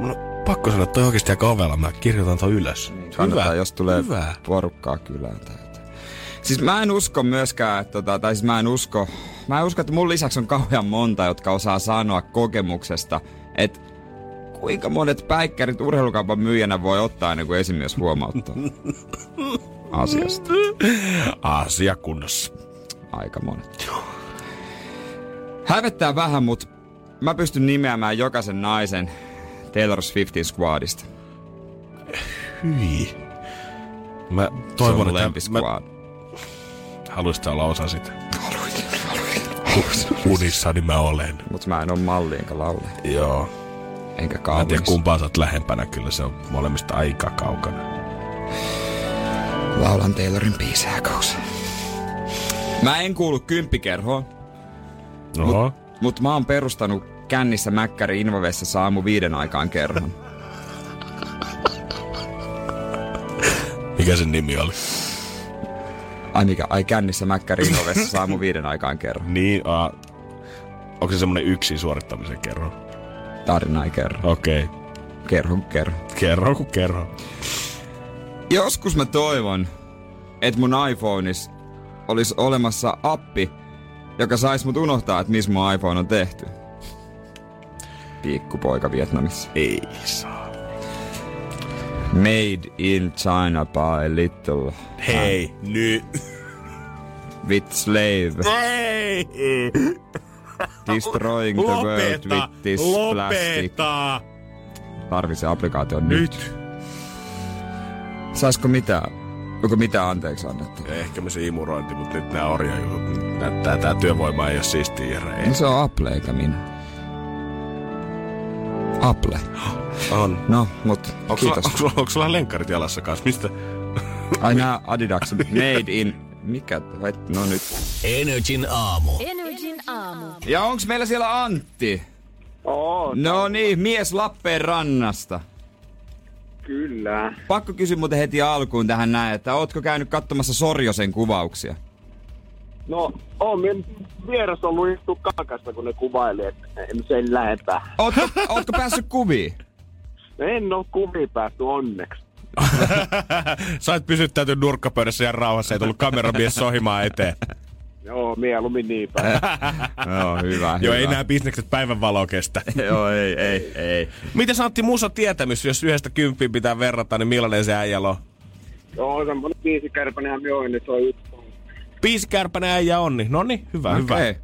Mun on pakko sanoa, että toi oikeasti aika ovella. Mä kirjoitan ton ylös. Kannattaa, jos tulee Hyvä. porukkaa kylään tai. Siis mä en usko myöskään, että tota, tai siis mä en usko, mä en usko, että mun lisäksi on kauhean monta, jotka osaa sanoa kokemuksesta, että kuinka monet päikkärit urheilukaupan myyjänä voi ottaa ennen kuin esimies huomauttaa asiasta. Asia kunnossa. Aika monet. Hävettää vähän, mutta mä pystyn nimeämään jokaisen naisen Taylor Swiftin squadista. Hyi. Mä toivon, että mä lempisquad. haluaisit olla osa sitä. Unissani mä olen. Mutta mä en oo malli enkä laule, Joo. enkä Mä en tiedä kaunis. kumpaa sä oot lähempänä, kyllä se on molemmista aika kaukana. Laulan Taylorin kausi. Mä en kuulu kymppikerhoon, Mutta mä oon perustanut kännissä Mäkkäri Invavessa saamu viiden aikaan kerhon. Mikä sen nimi oli? Ai mikä? Ai kännissä Mäkkäri Invavessa saamu viiden aikaan kerhon. Niin, a, onko se semmonen yksi suorittamisen kerro? Tarina ei kerro. Okei. Okay. Kerho kun kerho. Kerro kun kerro. Joskus mä toivon, että mun iPhoneissa olisi olemassa appi, joka sais mut unohtaa, että missä mun iPhone on tehty. Pikkupoika Vietnamissa. Ei saa. Made in China by little Hei, nyt. with slave. Ei! Destroying the world with this plastic. lopeta. Tarvitsee applikaatio nyt. Nyt. Saisiko mitään? Onko mitään anteeksi annettu? Ehkä me se imurointi, mutta nyt nää orjajutut. Näyttää tää työvoima ei siistiä, Jere. Ei. No se on Apple eikä minä. Apple. On. No, mut Onko kiitos. onko, sulla, onko sulla lenkkarit jalassa kanssa? Mistä? Ai nää Adidas made in... Mikä? Vai- No nyt. Energin aamu. Energin aamu. Ja onks meillä siellä Antti? Oo, No niin, mies Lappeenrannasta. Kyllä. Pakko kysyä muuten heti alkuun tähän näin, että ootko käynyt katsomassa Sorjosen kuvauksia? No, oon minä vieressä ollut istua kaakasta, kun ne kuvaili, että en sen lähempää. Ootko, ootko päässyt kuviin? En oo kumipäästy onneksi. Sait pysyttäytyä nurkkapöydässä ja rauhassa, ei tullut kameramies sohimaan eteen. Joo, mieluummin niin päin. Joo, hyvä, Joo, hyvä. ei nämä bisnekset päivänvaloa kestä. Joo, ei, ei, ei. Miten Antti Musa tietämys, jos yhdestä kymppiin pitää verrata, niin millainen se äijällä on? Joo, semmonen viisikärpäinen minä niin se on yksi. Biisikärpäinen äijä on, niin no niin, hyvä, hyvä. Okei.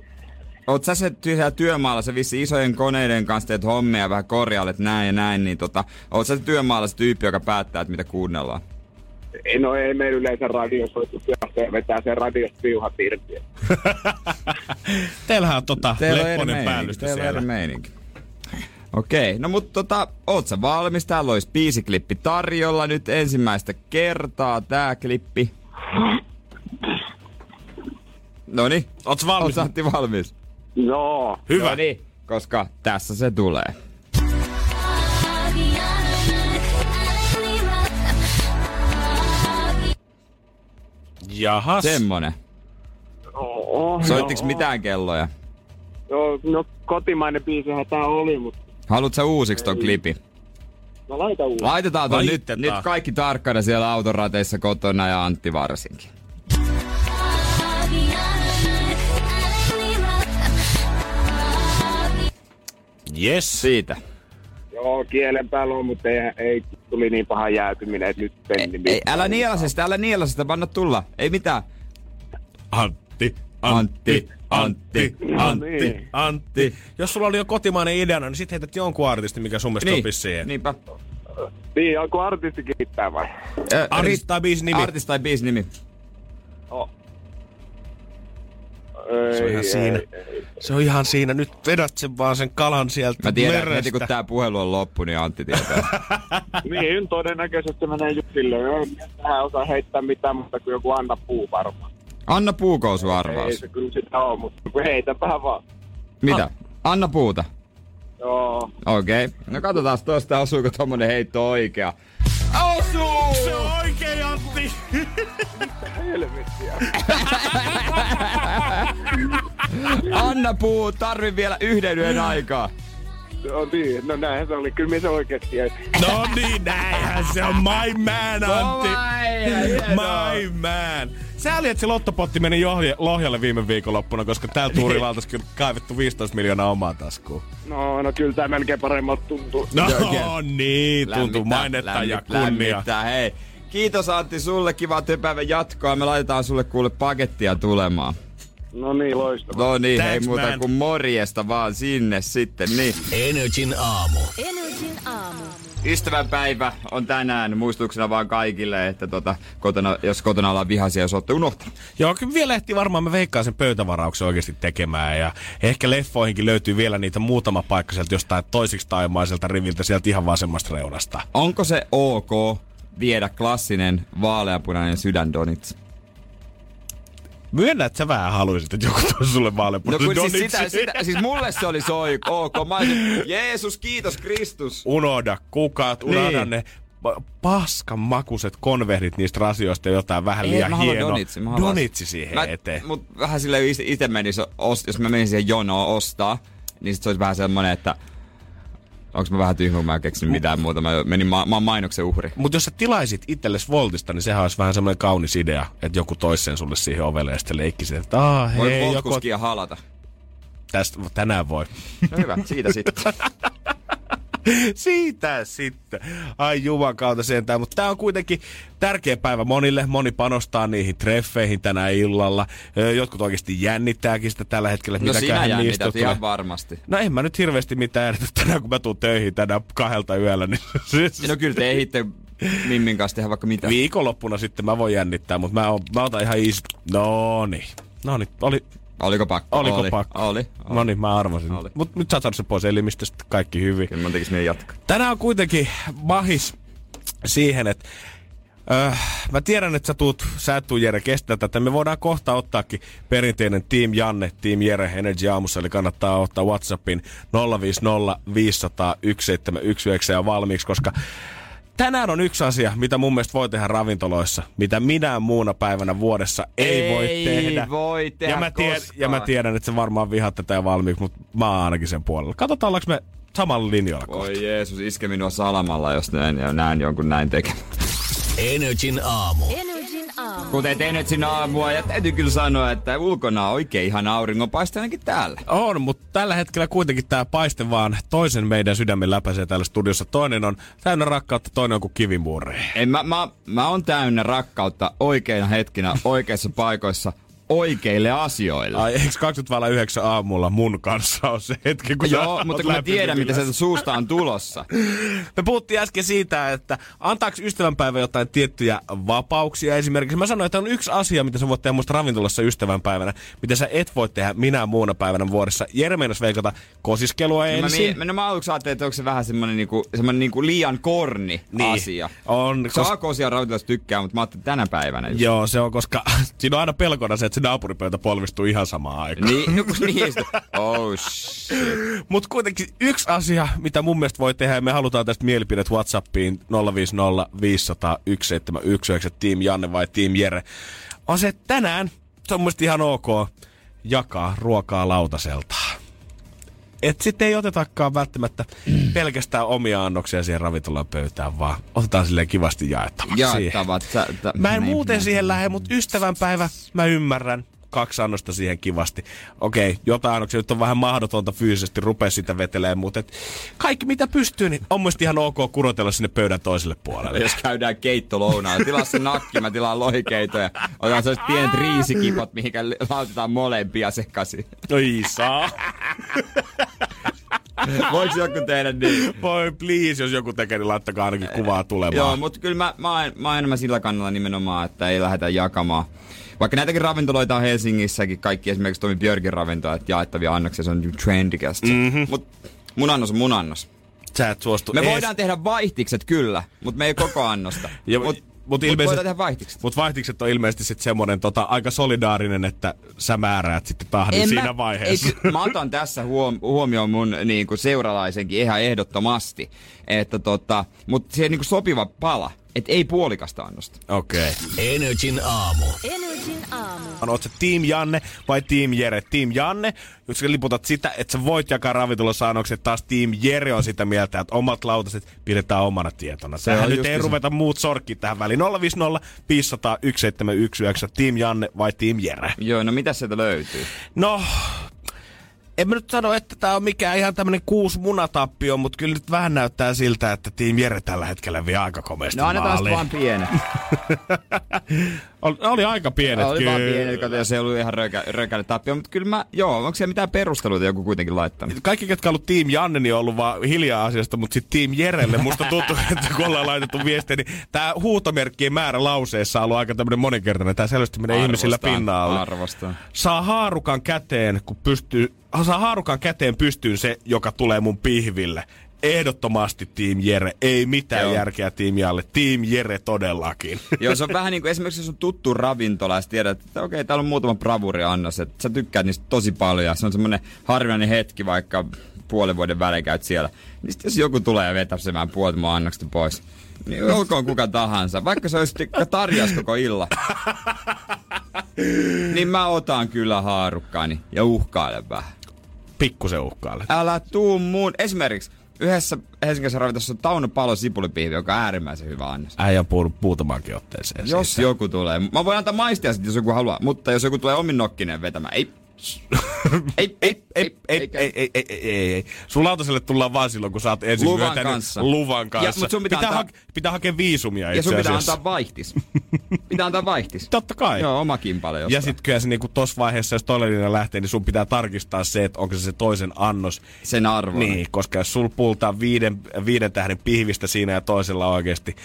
Oot sä se siellä työmaalla, sä vissi isojen koneiden kanssa teet hommia ja vähän korjailet näin ja näin, niin tota, oot sä se työmaalla se tyyppi, joka päättää, että mitä kuunnellaan? Ei, no ei meillä yleensä radiosoitu työssä ja vetää sen radiosta piuhat irti. Teillähän on tota Teillä on lepponen päällystö teillä on siellä. eri meininki. Okei, no mutta tota, oot sä valmis? Täällä olisi biisiklippi tarjolla nyt ensimmäistä kertaa tää klippi. Noni, Oots oot valmis? sä Antti valmis? Joo. Hyvä. Noniin, koska tässä se tulee. Jahas. Semmonen. Oh, Soittiks mitään kelloja? Joo, no kotimainen biisihän tää oli, mutta Haluat sä uusiksi ton klipin? no laita uusi. Laitetaan ton nyt, nyt kaikki tarkkana siellä autorateissa kotona ja Antti varsinkin. Yes. Siitä. Joo, kielen päällä on, mutta ei, ei tuli niin paha jäätyminen, että nyt penni. Ei, älä nielasesta, älä nielasesta, anna tulla. Ei mitään. Antti, Antti, Antti, Antti, Antti, niin. Antti. Jos sulla oli jo kotimainen ideana, niin sit heität jonkun artistin, mikä sun mielestä Niin, sopisi siihen. niinpä. Niin, onko artisti kiittää vai? Artisti tai biisin nimi? Artist tai biisin nimi. Oh. Se on ihan Ei, siinä. ei, ei. Se on ihan siinä. Nyt vedät sen vaan sen kalan sieltä Mä tiedän, merestä. heti kun tää puhelu on loppu, niin Antti tietää. Niin, todennäköisesti se menee Jusille. Joo, Tähän osaa heittää mitään muuta kuin joku Anna Puu varmaan. Anna Puukousu Ei arvaus. se kyllä sitä ole, mutta kun heitäpähän vaan. Mitä? Anna Puuta. Joo. Okei. Okay. No katsotaan tosta, osuuko tommonen heitto oikea. Osuu! Se on oikein, Antti! Helvettiä. Anna Puu, tarvin vielä yhden yön aikaa. No niin, no näinhän se oli. Kyllä minä se oikeesti jäi. No niin, näinhän se on. My man, Antti. Antti! My man. Sääli, että se lottopotti meni Johje, Lohjalle viime viikonloppuna, koska täällä tuurilla oltaisiin kyllä kaivettu 15 miljoonaa omaa taskuun. No, no kyllä tää melkein paremmalta tuntuu. No Joo, niin, tuntuu Lämmittää, mainetta ja lämmittää, kunnia. lämmittää. Hei, kiitos Antti sulle, kiva työpäivän jatkoa. Me laitetaan sulle kuule pakettia tulemaan. No niin, loistavaa. No niin, hei Thanks, muuta man. kuin morjesta vaan sinne sitten. Niin. Energin aamu. Energin aamu. Ystävänpäivä on tänään muistutuksena vaan kaikille, että tota, kotona, jos kotona ollaan vihaisia, jos olette unohtanut. Joo, kyllä vielä ehti varmaan me veikkaan sen pöytävarauksen oikeasti tekemään. Ja ehkä leffoihinkin löytyy vielä niitä muutama paikka sieltä jostain toisiksi taimaiselta riviltä sieltä ihan vasemmasta reunasta. Onko se ok viedä klassinen vaaleapunainen sydändonitsi? Myönnä, että sä vähän haluaisit, että joku toisi sulle No vaaleanpunaisen kun siis, sitä, sitä, siis mulle se oli soi, ok. Mä olisin, Jeesus, kiitos Kristus. Unohda kukat, unohda Niin. ne pa- paskan makuiset konvehdit niistä rasioista jotain vähän Ei, liian hienoa. donitsi, mä donitsi siihen Mä, eteen. mut vähän silleen itse, menis, jos mä menisin siihen jonoon ostaa, niin sit se olisi vähän semmonen, että onks mä vähän tyhmä, mä en keksinyt mitään muuta. Mä, menin, mä, mä oon mainoksen uhri. Mutta jos sä tilaisit itsellesi Voltista, niin sehän olisi vähän semmoinen kaunis idea, että joku toisi sen sulle siihen ovelle ja sitten leikkisit, että aah, Voi hei, joku voltkuskia halata. tästä tänään voi. No hyvä, siitä sitten. Siitä sitten. Ai juman kautta sentään. Mutta tämä on kuitenkin tärkeä päivä monille. Moni panostaa niihin treffeihin tänä illalla. Jotkut oikeasti jännittääkin sitä tällä hetkellä, No sinä jännität ihan varmasti. No en mä nyt hirveästi mitään jännitä tänään, kun mä tuun töihin tänään kahdelta yöllä. Niin No kyllä te ehditte Mimmin kanssa tehdä vaikka mitä. Viikonloppuna sitten mä voin jännittää, mutta mä, mä otan ihan easy. No niin. No niin, oli, Oliko pakko? oliko oli. pakko? Oli. oli. No niin, mä arvasin. Oli. Mutta nyt sä oot sen pois elimistöstä, kaikki hyvin. Kyllä mun tekis mieli jatkaa. Tänään on kuitenkin mahis siihen, että Öh, mä tiedän, että sä tuut, sä et tuu Jere kestää tätä. Me voidaan kohta ottaakin perinteinen Team Janne, Team Jere Energy aamussa, eli kannattaa ottaa Whatsappin 050 500 1719 ja valmiiksi, koska tänään on yksi asia, mitä mun mielestä voi tehdä ravintoloissa, mitä minä muuna päivänä vuodessa ei, Ei voi tehdä. voi tehdä ja, mä tiedän, koskaan. ja mä tiedän, että se varmaan vihat tätä ja valmiiksi, mutta mä oon ainakin sen puolella. Katsotaan, ollaanko me samalla linjalla. kohta. Oi Jeesus, iske minua salamalla, jos näin, näen jonkun näin tekemään. Energin aamu. Energin aamu. Kuten tein sinä aamua, ja täytyy kyllä sanoa, että ulkona on oikein ihan auringonpaiste ainakin täällä. On, mutta tällä hetkellä kuitenkin tämä paiste vaan toisen meidän sydämen läpäisee täällä studiossa. Toinen on täynnä rakkautta, toinen on kuin kivimuuri. En, mä, mä, mä on täynnä rakkautta oikeina hetkinä, oikeissa paikoissa, oikeille asioille. Ai, eikö 20 aamulla mun kanssa on se hetki, kun Joo, mutta kun mä tiedän, mitä sieltä suusta on tulossa. Me puhuttiin äsken siitä, että antaako ystävänpäivä jotain tiettyjä vapauksia esimerkiksi. Mä sanoin, että on yksi asia, mitä sä voit tehdä musta ravintolassa ystävänpäivänä, mitä sä et voi tehdä minä muuna päivänä vuodessa. Jere meinas veikata kosiskelua No mä, ensin. mi- no mä aluksi ajattelin, että onko se vähän semmonen, niinku, semmonen niinku liian korni Niin. asia. On, Saa koska- kosia ravintolassa tykkää, mutta mä ajattelin tänä päivänä just. Joo, se on, koska siinä on aina pelkona se, että se naapuripöytä polvistuu ihan samaan aikaan. Niin, no niistä. Oh shit. Mutta kuitenkin yksi asia, mitä mun mielestä voi tehdä, ja me halutaan tästä mielipidet Whatsappiin 050 500 1719, Team Janne vai Team Jere, on se, että tänään se on mun ihan ok jakaa ruokaa lautaselta. Et sitten ei otetakaan välttämättä pelkästään omia annoksia siihen ravintolan pöytään, vaan otetaan silleen kivasti jaettavaksi. Jaettavat. Sä, t- Mä en niin, muuten niin. siihen lähde, mutta ystävänpäivä, mä ymmärrän. Kaksi annosta siihen kivasti. Okei, jotain annoksia nyt on vähän mahdotonta fyysisesti rupea sitä vetelemään, mutta et kaikki mitä pystyy, niin on musta ihan ok kurotella sinne pöydän toiselle puolelle. Jos käydään keittolounaan, tilaa se nakki, mä tilaan lohikeitoja. Otan sellaiset pienet riisikipot, mihinkä laitetaan molempia sekaisin. Ei saa. Voiko joku tehdä niin? Voi please, jos joku tekee, niin laittakaa ainakin kuvaa tulemaan. Joo, mutta kyllä mä, mä, mä oon enemmän sillä kannalla nimenomaan, että ei lähdetä jakamaan. Vaikka näitäkin ravintoloita on Helsingissäkin, kaikki esimerkiksi Tomi Björkin ravintola, että jaettavia annoksia, se on trendikästä. Mm-hmm. Mutta mun annos on mun annos. Sä et suostu Me ees- voidaan tehdä vaihtikset kyllä, mutta me ei koko annosta. Ja- Mut, mut mut ilmeisesti- tehdä vaihtikset. Mut vaihtikset on ilmeisesti sit semmonen tota, aika solidaarinen, että sä määräät sitten tahdin En siinä mä, vaiheessa. Ei, mä otan tässä huom- huomioon mun niin kuin seuralaisenkin ihan ehdottomasti. Että tota, mutta siihen niin kuin sopiva pala. Että ei puolikasta annosta. Okei. Energin aamu. Energin aamu. Oot sä Team Janne vai Team Jere? Team Janne, jos sä liputat sitä, että sä voit jakaa ravintolassa annokset, taas Team Jere on sitä mieltä, että omat lautaset pidetään omana tietona. Se Tähän on nyt ei se. ruveta muut sorkki tähän väliin. 050 500 1719, Team Janne vai Team Jere? Joo, no mitä sieltä löytyy? No, en mä nyt sano, että tää on mikään ihan tämmönen kuusi munatappio, mutta kyllä nyt vähän näyttää siltä, että Team Jere tällä hetkellä vie aika komeasti No annetaan vaan pienet. Oli, oli aika pienet Oli kyllä. vaan pienet, kato, jos ei ollut ihan rökä, rökälle tappio. Mutta kyllä mä, joo, onko siellä mitään perusteluita joku kuitenkin laittanut? kaikki, ketkä on ollut Team Janne, niin on ollut vaan hiljaa asiasta, mutta sitten Team Jerelle musta tuntuu, että kun ollaan laitettu viestiä, niin tämä huutomerkkien määrä lauseessa on ollut aika tämmöinen moninkertainen. Tämä selvästi menee ihmisillä pinnalle. Arvostan. Saa haarukan käteen, kun pystyy, saa haarukan käteen pystyyn se, joka tulee mun pihville. Ehdottomasti Team Jere. Ei mitään Joo. järkeä Team Jalle. Team Jere todellakin. Joo, se on vähän niin kuin esimerkiksi jos on tuttu ravintola ja tiedät, että okei, täällä on muutama bravuri annos, että sä tykkäät niistä tosi paljon ja se on semmoinen harvinainen hetki, vaikka puolen vuoden välein käyt siellä. Niin sit jos joku tulee vetäsemään puolet mun annoksesta pois, niin olkoon kuka tahansa, vaikka se olisi tarjas koko illa. niin mä otan kyllä haarukkaani ja uhkailen vähän. Pikkusen uhkaalle. Älä tuu mun, esimerkiksi yhdessä Helsingin ravintolassa on Tauno Palo sipulipihvi, joka on äärimmäisen hyvä annos. Äijä on puhunut muutamaankin otteeseen Jos siitä. joku tulee. Mä voin antaa maistia sitten, jos joku haluaa. Mutta jos joku tulee omin nokkinen vetämään, ei. Ei, ei, Ei, ei, ei, ei, ei, ei, ei. Sun lautaselle tullaan vaan silloin, kun sä oot ensin Luvan kanssa. luvan kanssa. Ja, mut sun pitää antaa- hake- pitää hakea viisumia Ja sun pitää asiassa. antaa vaihtis. pitää antaa vaihtis. Totta kai. Joo, oma kimpale Ja jostain. sit kyllä se niinku tossa vaiheessa, jos toinen lähtee, niin sun pitää tarkistaa se, että onko se se toisen annos. Sen arvoinen. Niin, koska jos sul puultaa viiden, viiden tähden pihvistä siinä ja toisella on oikeesti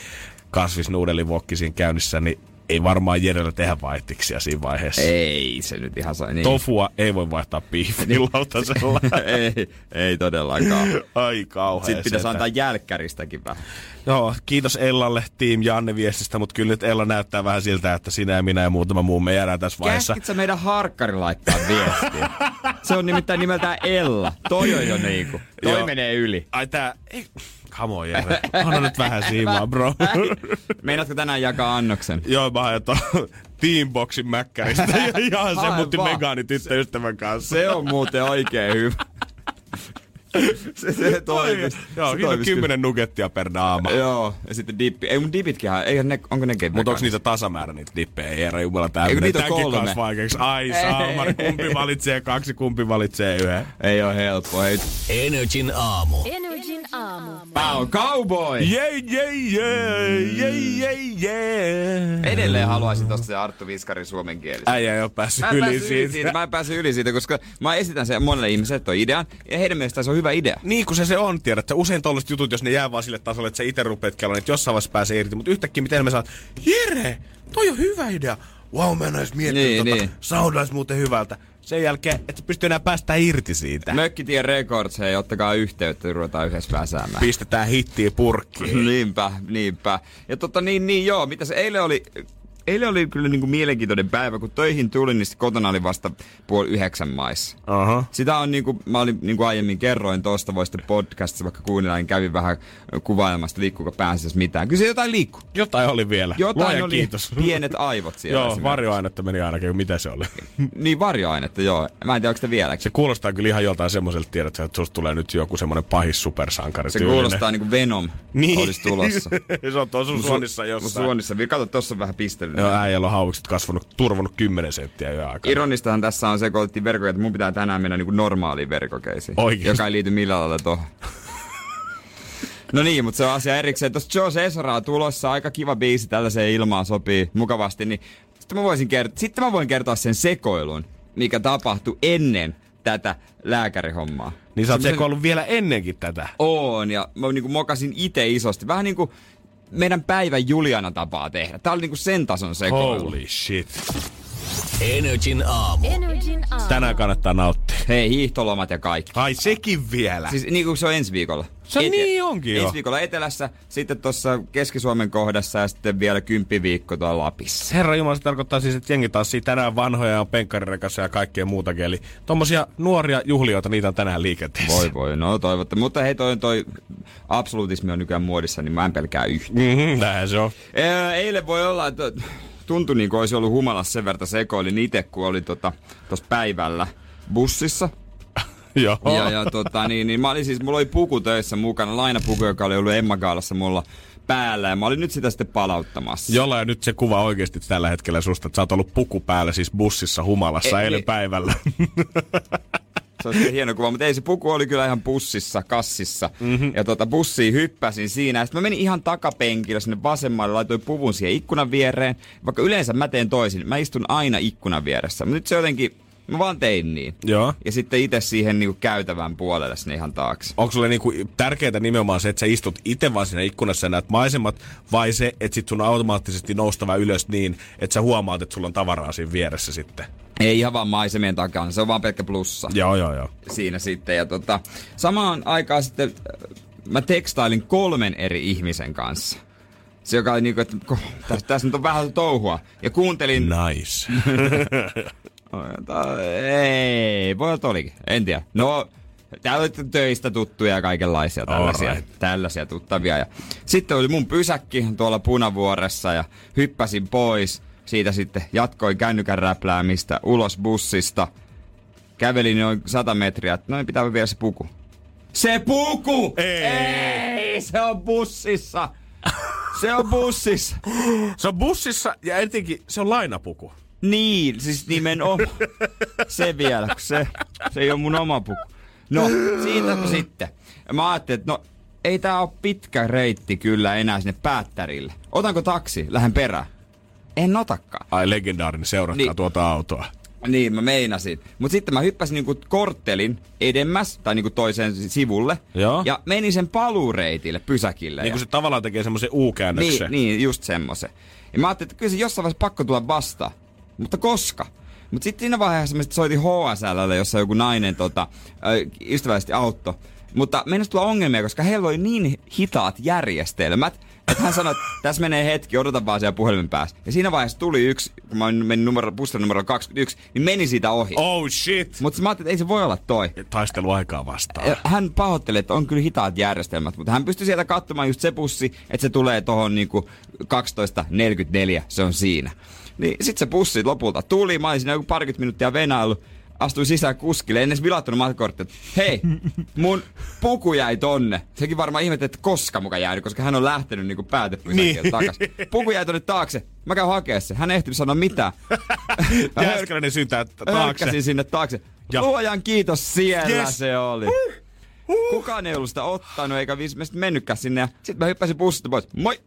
kasvisnuudelivokki siinä käynnissä, niin ei varmaan Jerellä tehdä vaihtiksia siinä vaiheessa. Ei se nyt ihan sai. Niin. Tofua ei voi vaihtaa pihviin lautasella. ei, ei todellakaan. Ai kauhean. Sitten pitäisi antaa jälkkäristäkin vähän. Joo, kiitos Ellalle, Team Janne viestistä, mutta kyllä nyt Ella näyttää vähän siltä, että sinä ja minä ja muutama muu me jäädään tässä vaiheessa. Käskit meidän harkkari laittaa viestiä? Se on nimittäin nimeltään Ella. Toi on jo niinku. Toi Joo. menee yli. Ai tää, ei, come on Jere, anna nyt vähän siimaa bro. Meinaatko tänään jakaa annoksen? Joo, mä tuon Teamboxin mäkkäristä ja ihan Hae semmoinen vaan. vegaani tyttöystävän kanssa. Se on muuten oikein hyvä. se, se toimii. Joo, se kyllä. 10 nuggettia per naama. Joo, ja sitten dippi. Ei mun dipitkin, eihän ne, onko nekin Mutta onko niitä tasamäärä niitä dippejä? Ei herra jumala, tää Eikö niitä kolme? kanssa vaikeaksi. Ai saamari, kumpi valitsee kaksi, kumpi valitsee yhden. Ei oo helppo, ei. Energin aamu. Energin aamu. On cowboy! Jei, jei, jei, jei, jei, jei. Edelleen haluaisin tosta se Arttu Viskarin suomen kieli. Äijä ei oo päässyt yli yli siitä. siitä. Mä en päässyt yli siitä, koska mä esitän sen monelle ihmiselle toi idean, ja heidän mielestään se on hyvä idea. Niin kuin se se on, tiedät. sä, Usein tollaset jutut, jos ne jää vaan sille tasolle, että sä itse rupeat kelloon, että jossain vaiheessa pääsee irti. Mutta yhtäkkiä miten me saat, Jere, toi on hyvä idea. Wow, mä en edes miettinyt Niin, tota. niin. Muuten hyvältä. Sen jälkeen, että sä pystyy enää päästä irti siitä. Mökkitien Records, hei, ottakaa yhteyttä, ruvetaan yhdessä väsäämään. Pistetään hittiä purkkiin. niinpä, niinpä. Ja tota niin, niin joo, mitä se eilen oli, eilen oli kyllä niinku mielenkiintoinen päivä, kun töihin tulin, niin kotona oli vasta puoli yhdeksän maissa. Aha. Sitä on niinku, mä olin niinku aiemmin kerroin tosta, voi sitten podcastissa vaikka kuunnella, niin kävin vähän kuvailemasta, liikkuuko päässä jos mitään. Kyllä se jotain liikkuu. Jotain oli vielä. Jotain oli kiitos. pienet aivot siellä. Joo, varjoainetta meni ainakin. Mitä se oli? Niin varjoainetta, joo. Mä en tiedä, onko sitä vieläkin. Se kuulostaa kyllä ihan joltain semmoiselta, tiedät, sä, että susta tulee nyt joku semmoinen pahis supersankari Se kuulostaa niinku Venom niin. olisi tulossa. se on tuossa suonissa jossain. Suonissa. Kato, tossa on vähän pistelyä. Joo, äijällä on hauikset kasvanut, turvannut 10 senttiä jo aikaa. Ironistahan tässä on se, kun otettiin verkkoja, että mun pitää tänään mennä niinku normaaliin verkokeisiin. Oikeesti? Joka ei liity millään lailla tohon. No niin, mutta se on asia erikseen. Tuossa Joe Cesara on tulossa, aika kiva biisi, tällaiseen ilmaan sopii mukavasti. Niin sitten mä, voisin kert- sitten mä voin kertoa sen sekoilun, mikä tapahtui ennen tätä lääkärihommaa. Niin sä oot Semmosen- sekoillut vielä ennenkin tätä. Oon, ja mä niinku mokasin itse isosti. Vähän niinku meidän päivän Juliana tapaa tehdä. Tää oli niinku sen tason sekoilu. Holy shit. Energin aamu. Energin aamu. Tänään kannattaa nauttia. Hei, hiihtolomat ja kaikki. Ai sekin vielä. Siis niin kuin se on ensi viikolla. Se niin onkin jo. Ensi viikolla etelässä, sitten tuossa Keski-Suomen kohdassa ja sitten vielä kymppiviikko tuolla Lapissa. Herra Jumala, se tarkoittaa siis, että jengi taas siitä tänään vanhoja ja penkkarirekassa ja kaikkea muutakin. Eli tommosia nuoria juhlioita, niitä on tänään liikenteessä. Voi voi, no toivottavasti. Mutta hei, toi, toi absolutismi on nykyään muodissa, niin mä en pelkää yhtä. Mm-hmm, näinhän se on. Eilen voi olla, että tuntui niin kuin olisi ollut humalassa sen verran sekoilin itse, kun oli tuossa tota, päivällä bussissa. Joo. Ja, ja tota, niin, niin, mä olin siis, mulla oli puku töissä mukana, lainapuku, joka oli ollut Emma Gaalassa mulla päällä, ja mä olin nyt sitä sitten palauttamassa. Jolla ja nyt se kuva oikeasti tällä hetkellä susta, että sä oot ollut puku päällä siis bussissa humalassa Ei, eilen niin. päivällä. Se olisi hieno kuva, mutta ei se puku oli kyllä ihan bussissa, kassissa. Mm-hmm. Ja tota, bussiin hyppäsin siinä. Ja sitten mä menin ihan takapenkillä sinne vasemmalle, laitoin puvun siihen ikkunan viereen. Vaikka yleensä mä teen toisin, mä istun aina ikkunan vieressä. Mutta nyt se jotenkin, mä vaan tein niin. Joo. Ja sitten itse siihen niinku käytävän puolelle sinne ihan taakse. Onko sulle niinku tärkeää nimenomaan se, että sä istut itse vaan siinä ikkunassa ja näet maisemat, vai se, että sit sun on automaattisesti noustava ylös niin, että sä huomaat, että sulla on tavaraa siinä vieressä sitten? Ei ihan vaan maisemien takana, se on vaan pelkkä plussa. Joo, joo, joo. siinä sitten. Ja tota, samaan aikaan sitten äh, mä tekstailin kolmen eri ihmisen kanssa. Se joka oli niinku, että tässä, tässä nyt on vähän touhua. Ja kuuntelin... Nice. Ei, voi olla että olikin. En tiedä. No, täällä oli töistä tuttuja ja kaikenlaisia tällaisia, Alright. tällaisia tuttavia. Ja sitten oli mun pysäkki tuolla punavuoressa ja hyppäsin pois. Siitä sitten jatkoin kännykän räpläämistä ulos bussista. Kävelin noin 100 metriä, että noin pitää vielä se puku. Se puku! Ei. Ei, se on bussissa! Se on bussissa! se on bussissa ja etenkin se on lainapuku. Niin, siis nimenomaan. Se vielä, kun se, se ei ole mun oma puku. No, siitä sitten. Mä ajattelin, että no, ei tää ole pitkä reitti kyllä enää sinne päättärille. Otanko taksi? Lähden perään. En otakaan. Ai legendaarinen, seuratkaa Niin. tuota autoa. Niin, mä meinasin. Mutta sitten mä hyppäsin niinku korttelin edemmäs, tai niinku toiseen sivulle. Joo. Ja menin sen paluureitille, pysäkille. Niin ja... kuin se tavallaan tekee semmoisen U-käännöksen. Niin, niin, just semmoisen. Ja mä ajattelin, että kyllä se jossain vaiheessa pakko tulla vastaan. Mutta koska? Mutta sitten siinä vaiheessa mä sit soitin HSLlle, jossa joku nainen tota, ystävällisesti auttoi. Mutta meinas tulla ongelmia, koska heillä oli niin hitaat järjestelmät, hän sanoi, että tässä menee hetki, odota vaan siellä puhelimen päässä. Ja siinä vaiheessa tuli yksi, kun mä menin numero, bussin numero 21, niin meni siitä ohi. Oh shit! Mutta mä ajattelin, että ei se voi olla toi. Taisteluaikaa vastaan. Ja Hän pahoitteli, että on kyllä hitaat järjestelmät, mutta hän pystyi sieltä katsomaan just se bussi, että se tulee tohon niinku 12.44, se on siinä. Niin sit se bussi lopulta tuli, mä olin siinä joku parikymmentä minuuttia venailu, astuin sisään kuskille, en edes vilattunut matkakorttia. Hei, mun puku jäi tonne. Sekin varmaan ihmetteli, että koska muka jäänyt, koska hän on lähtenyt niinku päätepysäkiltä Niin. takas. Puku jäi tonne taakse. Mä käyn hakea se. Hän ehtinyt sanoa hör- Jääskeläinen syntää taakse. hörkkäsin sinne taakse. Ja- Luojan kiitos, siellä Yes. se oli. Kukaan ei ollut sitä ottanut, eikä viimeisesti mennytkään sinne. Ja sit mä hyppäsin bussista pois. Moi!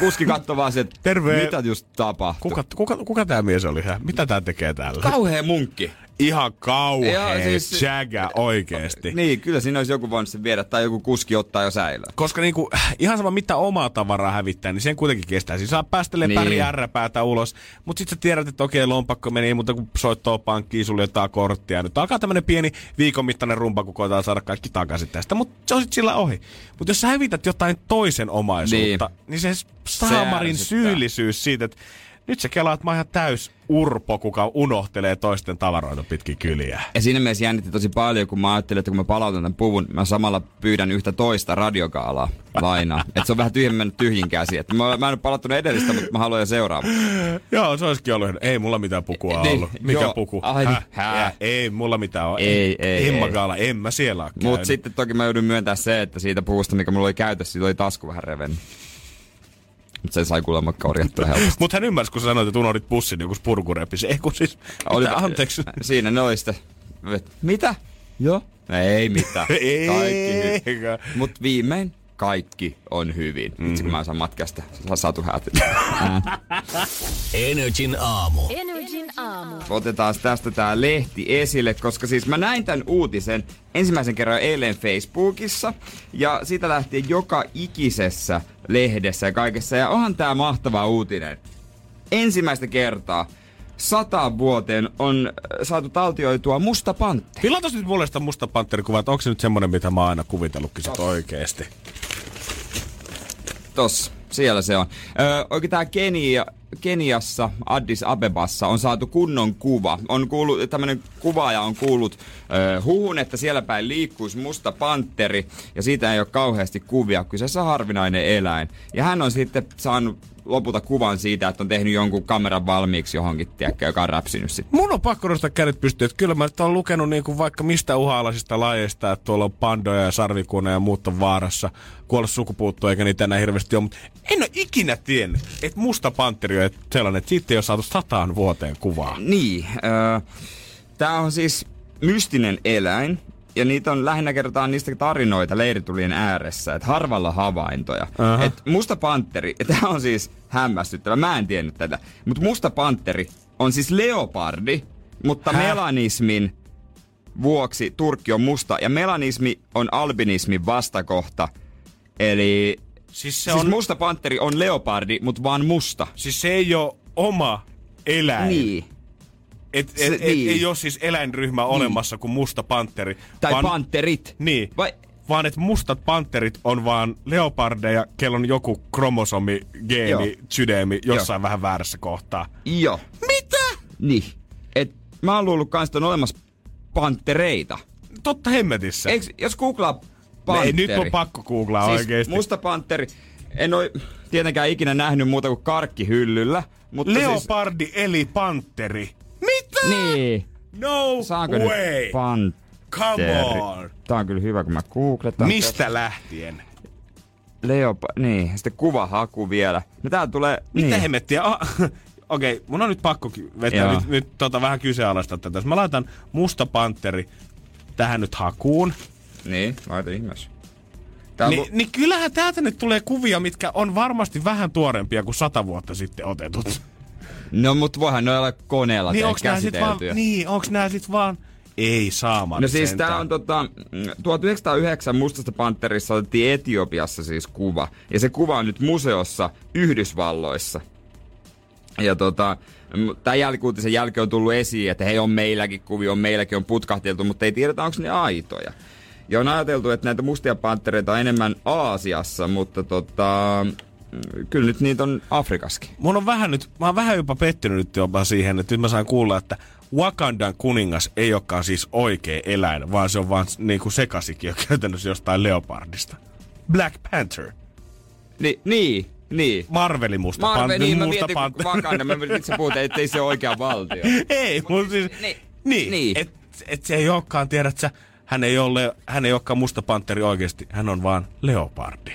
Kuski katsoi vaan sen, että Terve. mitä just tapahtui. Kuka, kuka, kuka tää mies oli? Mitä tää tekee täällä? Kauhea munkki. Ihan kauhea Joo, siis- jägä oikeesti. Niin, kyllä siinä olisi joku voinut sen viedä, tai joku kuski ottaa jo säilöön. Koska niinku, ihan sama mitä omaa tavaraa hävittää, niin sen kuitenkin kestää. Siis saa päästelee Niin. päri ärräpäätä ulos, mutta sit sä tiedät, että okei, lompakko meni, ei muuta kuin soittoo pankkiin, sulle jotain korttia. Nyt alkaa tämmönen pieni viikon mittainen rumpa, kun koetaan saada kaikki takaisin tästä, mutta se on sit sillä ohi. Mutta jos sä hävität jotain toisen omaisuutta, niin, niin se saamarin syyllisyys siitä, että nyt sä kelaat, mä oon ihan täys urpo, kuka unohtelee toisten tavaroita pitkin kyliä. Ja siinä mielessä jännitti tosi paljon, kun mä ajattelin, että kun mä palautan tämän puvun, mä samalla pyydän yhtä toista radiokaalaa lainaa. että se on vähän tyhjän mennyt tyhjin käsi. Että mä, mä en ole palauttanut edellistä, mutta mä haluan jo seuraava. Joo, se olisikin ollut. Ei mulla mitään pukua Niin, ollut. Mikä joo. puku? Ai, Häh? Jää, Ei mulla mitään ole. Ei, ei, Emma ei. Gaala, en mä siellä ole Mutta sitten toki mä joudun myöntää se, että siitä puvusta, mikä mulla oli käytössä, siitä oli tasku vähän revennyt. Mutta se sai kuulemma korjattua helposti. Mut hän ymmärsi, kun sä sanoit, että unohdit pussin, niin kun spurku repisi. Ei kun siis, Oli, mitä, anteeksi. Siinä ne oli sitten. et, Mitä? Joo. Ei mitään. Kaikki hyvin. Mut viimein kaikki on hyvin. Mm. Itse kun mä saan matkasta sa- satu häät. Energin aamu. Energin aamu. Otetaan tästä tää lehti esille, koska siis mä näin tämän uutisen ensimmäisen kerran eilen Facebookissa. Ja siitä lähtien joka ikisessä lehdessä ja kaikessa. Ja onhan tää mahtava uutinen. Ensimmäistä kertaa sata vuoteen on äh, saatu taltioitua musta pantti. Pilatas nyt mulle sitä musta panterikuva, että onko se nyt semmonen, mitä mä oon aina kuvitellutkin sit oikeesti. Tossa, siellä se on. Öö, oikein tää Kenia, Keniassa, Addis Abebassa on saatu kunnon kuva. On kuullut, tämmönen kuvaaja on kuullut öö, huhun, että siellä päin liikkuisi musta panteri, ja siitä ei ole kauheasti kuvia. Kyseessä harvinainen eläin. Ja hän on sitten saanut lopulta kuvan siitä, että on tehnyt jonkun kameran valmiiksi johonkin, tiedäkö, joka on räpsinyt sitten. Mun on pakko nostaa kädet pystyyn, että kyllä mä nyt oon lukenut niinku vaikka mistä uhaalaisista lajeista, että tuolla on pandoja ja sarvikuoneja ja muut on vaarassa kuolla sukupuuttoon, eikä niitä enää hirveästi ole, mutta en ole ikinä tiennyt, että musta panteri on sellainen, että siitä ei ole saatu sataan vuoteen kuvaa. Niin, öö, tämä on siis mystinen eläin, ja niitä on lähinnä kertaan niistä tarinoita leiritulien ääressä, että harvalla havaintoja. Aha. Et musta panteri, tämä on siis hämmästyttävä, mä en tiennyt tätä, mutta musta panteri on siis leopardi, mutta Häh? melanismin vuoksi Turkki on musta, ja melanismi on albinismin vastakohta, eli Siis se siis on, musta panteri on leopardi, mutta vaan musta. siis se ei ole oma eläin. Niin. Et, et, et, niin. Ei ole siis eläinryhmä olemassa kuin musta panteri. Tai vaan, panterit. Niin. Vai, Vaan että mustat panterit on vaan leopardeja, kello on joku kromosomi, geeni, Joo. sydämi jossain vähän väärässä kohtaa. Joo. Mitä? Niin. Et mä oon luullut kans, että on olemassa pantereita. Totta hemmetissä. Eiks, jos googlaa panteri. Ei, nyt on pakko googlaa siis oikeesti. musta panteri. En oo tietenkään ikinä nähnyt muuta kuin karkkihyllyllä. Mutta Leopardi eli panteri. Niin. No Saanko way. nyt panteri? Come on. Tää on kyllä hyvä, kun mä googletan. Mistä lähtien? Leopa... Niin, sitten kuvahaku vielä. No tää tulee... Mitä niin. hemmettiä? Ah, Okei, okay, mun on nyt pakko vetää Joo. nyt, nyt tota, vähän kyseenalaista tätä. Jos mä laitan musta panteri tähän nyt hakuun, Niin, laita ihmeessä. Tää niin, lu- niin kyllähän täältä nyt tulee kuvia, mitkä on varmasti vähän tuorempia kuin sata vuotta sitten otetut. No mut voihan ne olla koneella Niin tehdä onks nää sit vaan, niin, onks nää sit vaan, ei saamaan No siis tää on tota, mm, 1909 Mustasta Panterissa otettiin Etiopiassa siis kuva. Ja se kuva on nyt museossa Yhdysvalloissa. Ja tota, tämän jälkuutisen jälkeen on tullut esiin, että hei on meilläkin kuvia, on meilläkin on putkahteltu, mutta ei tiedetä onko ne aitoja. Ja on ajateltu, että näitä mustia pantereita on enemmän Aasiassa, mutta tota, kyllä nyt niitä on Afrikaskin. Mun on vähän nyt, mä oon vähän jopa pettynyt nyt jopa siihen, että nyt mä saan kuulla, että Wakandan kuningas ei olekaan siis oikea eläin, vaan se on vaan niinku sekasikin käytännössä jostain leopardista. Black Panther. Ni, niin, niin. Marvelin musta, Marve, pan- niin mä musta mietin, kun Wakanda, mä mietin, että sä puhut, että ei se oikea valtio. Ei, mutta siis... Niin. Niin, Niin. Et, et se ei olekaan, tiedät sä, hän ei, ole, hän ei olekaan musta panteri oikeasti, hän on vaan leopardi.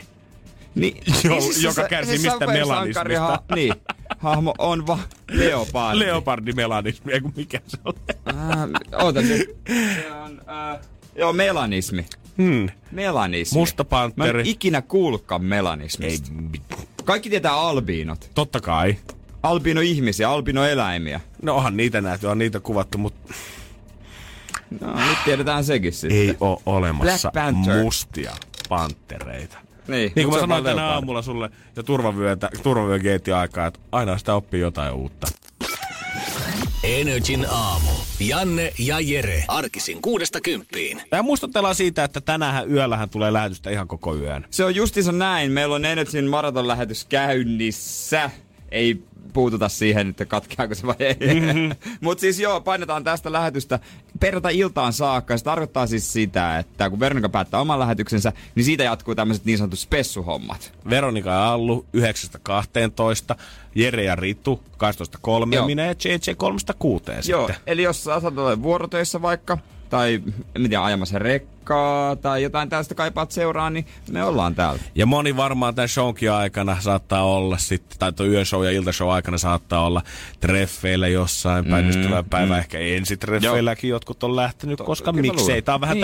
Niin, Jo- siis joka se- kärsii se mistä melanismista. Ha, niin, hahmo on vaan leopardi. Leopardi melanismi, ei mikä se on. Äh, oota nyt. Se on, äh, joo, melanismi. Hmm. Melanismi. Musta Mä en ikinä kuullutkaan melanismista. Ei, Kaikki tietää albiinot. totta kai. Albino-ihmisiä, albino-eläimiä. No onhan niitä nähty, on niitä kuvattu, mutta No, nyt tiedetään sekin sitten. ei ole olemassa mustia pantereita. Niin, Niin kuin mä sanoin tänä aamulla sulle ja turvavyötä, turvavyögeetin aikaa, että aina sitä oppii jotain uutta. Energin aamu. Janne ja Jere. Arkisin kuudesta kymppiin. Ja muistutellaan siitä, että tänään yöllähän tulee lähetystä ihan koko yön. Se on justiinsa näin. Meillä on Energyn maratonlähetys käynnissä. Ei puututa siihen, että katkeako se vai ei. Mm-hmm. Mutta siis joo, painetaan tästä lähetystä perjantai-iltaan saakka. Se tarkoittaa siis sitä, että kun Veronika päättää oman lähetyksensä, niin siitä jatkuu tämmöiset niin sanotut spessuhommat. Veronika ja Allu 9.12, Jere ja Ritu 12.3, Joo. minä ja JJ 3.6 Joo, sitten. eli jos sä vuorotöissä vaikka, tai en tiedä, ajamassa rekkaa, tai jotain tästä kaipaat seuraa, niin me ollaan täällä. Ja moni varmaan tämän showkin aikana saattaa olla sitten, tai tuo yöshow ja iltashow aikana saattaa olla treffeillä jossain päin, mm, ystävänpäivä, mm. ehkä ensitreffeilläkin jotkut on lähtenyt, koska kyllä mä miksei. Tää on vähän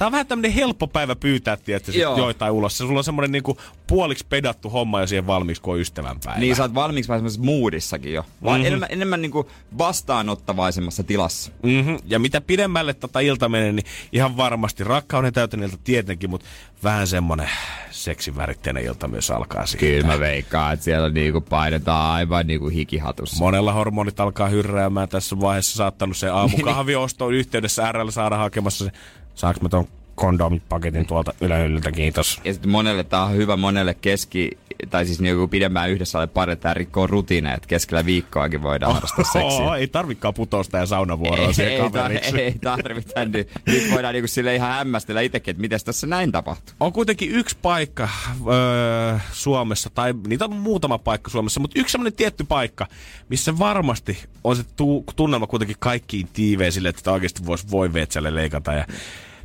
on vähän tämmönen helppo päivä pyytää, tietysti, Joo. joitain ulos. Se sulla on semmonen niinku puoliksi pedattu homma jo siihen valmiiksi, kun on ystävänpäivä. Niin sä oot valmiiksi vähän semmoisessa moodissakin jo. Vaan mm-hmm. enemmän, enemmän niinku vastaanottavaisemmassa tilassa. Mm-hmm. Ja mitä pidemmälle tota ilta menee, niin ihan varmasti rakkauden täytön ilta tietenkin, mutta vähän semmonen seksiväritteinen ilta myös alkaa siitä. Kyllä mä veikkaan, että siellä niinku painetaan aivan niinku hikihatussa. Monella hormonit alkaa hyrräämään tässä vaiheessa. Saattanut se aamukahviostoon yhteydessä RL saada hakemassa se, saaks mä ton kondomipaketin tuolta ylähyllyltä, kiitos. Ja sitten monelle tää on hyvä monelle keski, tai siis niinku pidemmään yhdessä ole pari, tää rikkoo rutiineja, että keskellä viikkoakin voidaan harrastaa seksiä. Oh, ei tarvikaan putousta ja saunavuoroa ei, siihen ei, kaveriksi. ei tarvita. Nyt, nyt voidaan niinku sille ihan hämmästellä itsekin, että miten tässä näin tapahtuu. On kuitenkin yksi paikka öö, Suomessa, tai niitä on muutama paikka Suomessa, mutta yksi semmoinen tietty paikka, missä varmasti on se tu- tunnelma kuitenkin kaikkiin tiiveen sille, että oikeasti voisi voi veitsälle leikata. Ja,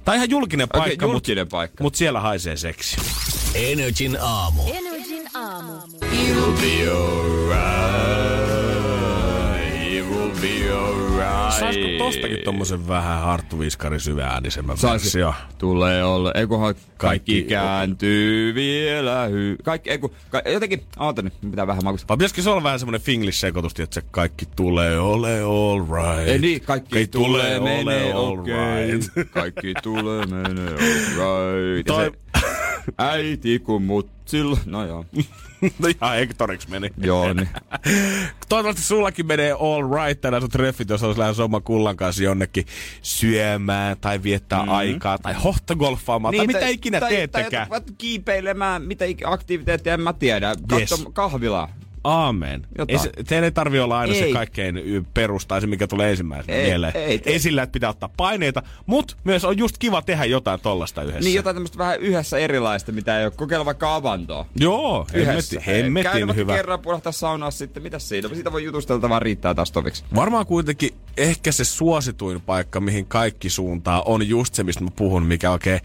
tai ihan julkinen paikka, julkinen paikka. mutta siellä haisee seksi. Energin aamu. Energin aamu. Saisiko tostakin tommosen vähän Harttu Viskari syväänisemmän Saisi. versio? Tulee olla, ei kunhan kaikki, Kaikki- kääntyy vielä hy... Kaikki, ei kun, ka, jotenkin, oota nyt, pitää vähän makustaa. Vai pitäisikö se olla vähän semmonen finglish-sekoitus, että se kaikki tulee ole all right. Ei niin, kaikki, Kaikki tulee, ole menee all okei. Okay. right. Kaikki tulee, menee all right. Ja Toi- se, äiti kun mutsilla, no joo. no ihan Hectoriksi meni. joo, niin. Toivottavasti sullakin menee all right tänään sun treffit, jos olisi lähes oman kullan kanssa jonnekin syömään tai viettää mm. aikaa tai hohtogolfaamaan niin, tai mitä ikinä tai, teettekään. Tai, tai kiipeilemään, mitä aktiviteetteja en mä tiedä. Katso Yes. kahvilaa. Aamen. Jotain. Ei, se, teidän ei tarvi olla aina ei. se Ei. kaikkein y- perus tai se, mikä tulee ensimmäisenä Ei, mieleen. ei, te- ei sillä, että pitää ottaa paineita, mutta myös on just kiva tehdä jotain tollasta yhdessä. Niin jotain tämmöistä vähän yhdessä erilaista, mitä ei ole. Kokeilla vaikka avantoa. Joo, hemmetin, Käydä hemmetin vaikka hyvä. kerran pulahtaa saunaa sitten, mitä siinä? Siitä voi jutusteltavaa riittää taas toviksi. Varmaan kuitenkin ehkä se suosituin paikka, mihin kaikki suuntaa, on just se, mistä mä puhun, mikä oikein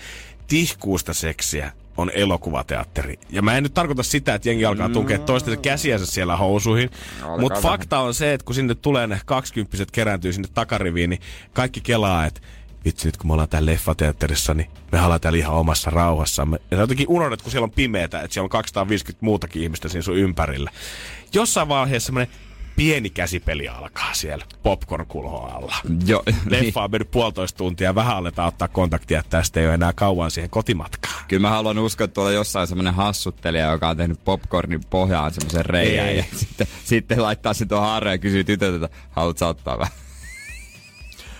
tihkuusta seksiä on elokuvateatteri. Ja mä en nyt tarkoita sitä, että jengi alkaa tukea toistensa käsiänsä siellä housuihin. No, Mutta fakta on se, että kun sinne tulee ne kaksikymppiset kerääntyy sinne takariviin, niin kaikki kelaa, että vitsi nyt kun me ollaan täällä leffateatterissa, niin me ollaan täällä ihan omassa rauhassamme. Ja sä jotenkin unohdat, kun siellä on pimeätä, että siellä on 250 muutakin ihmistä siinä sun ympärillä. Jossain vaiheessa semmoinen pieni käsipeli alkaa siellä popcorn alla. Joo, niin. Leffa on mennyt puolitoista tuntia vähän aletaan ottaa kontaktia, että tästä ei ole enää kauan siihen kotimatkaan. Kyllä mä haluan uskoa, että tuolla jossain semmonen hassuttelija, joka on tehnyt popcornin pohjaan semmoisen reijän Ei. ja sitten, sitten laittaa sen tuohon ja kysyy tytöltä, että haluat sä ottaa vähän?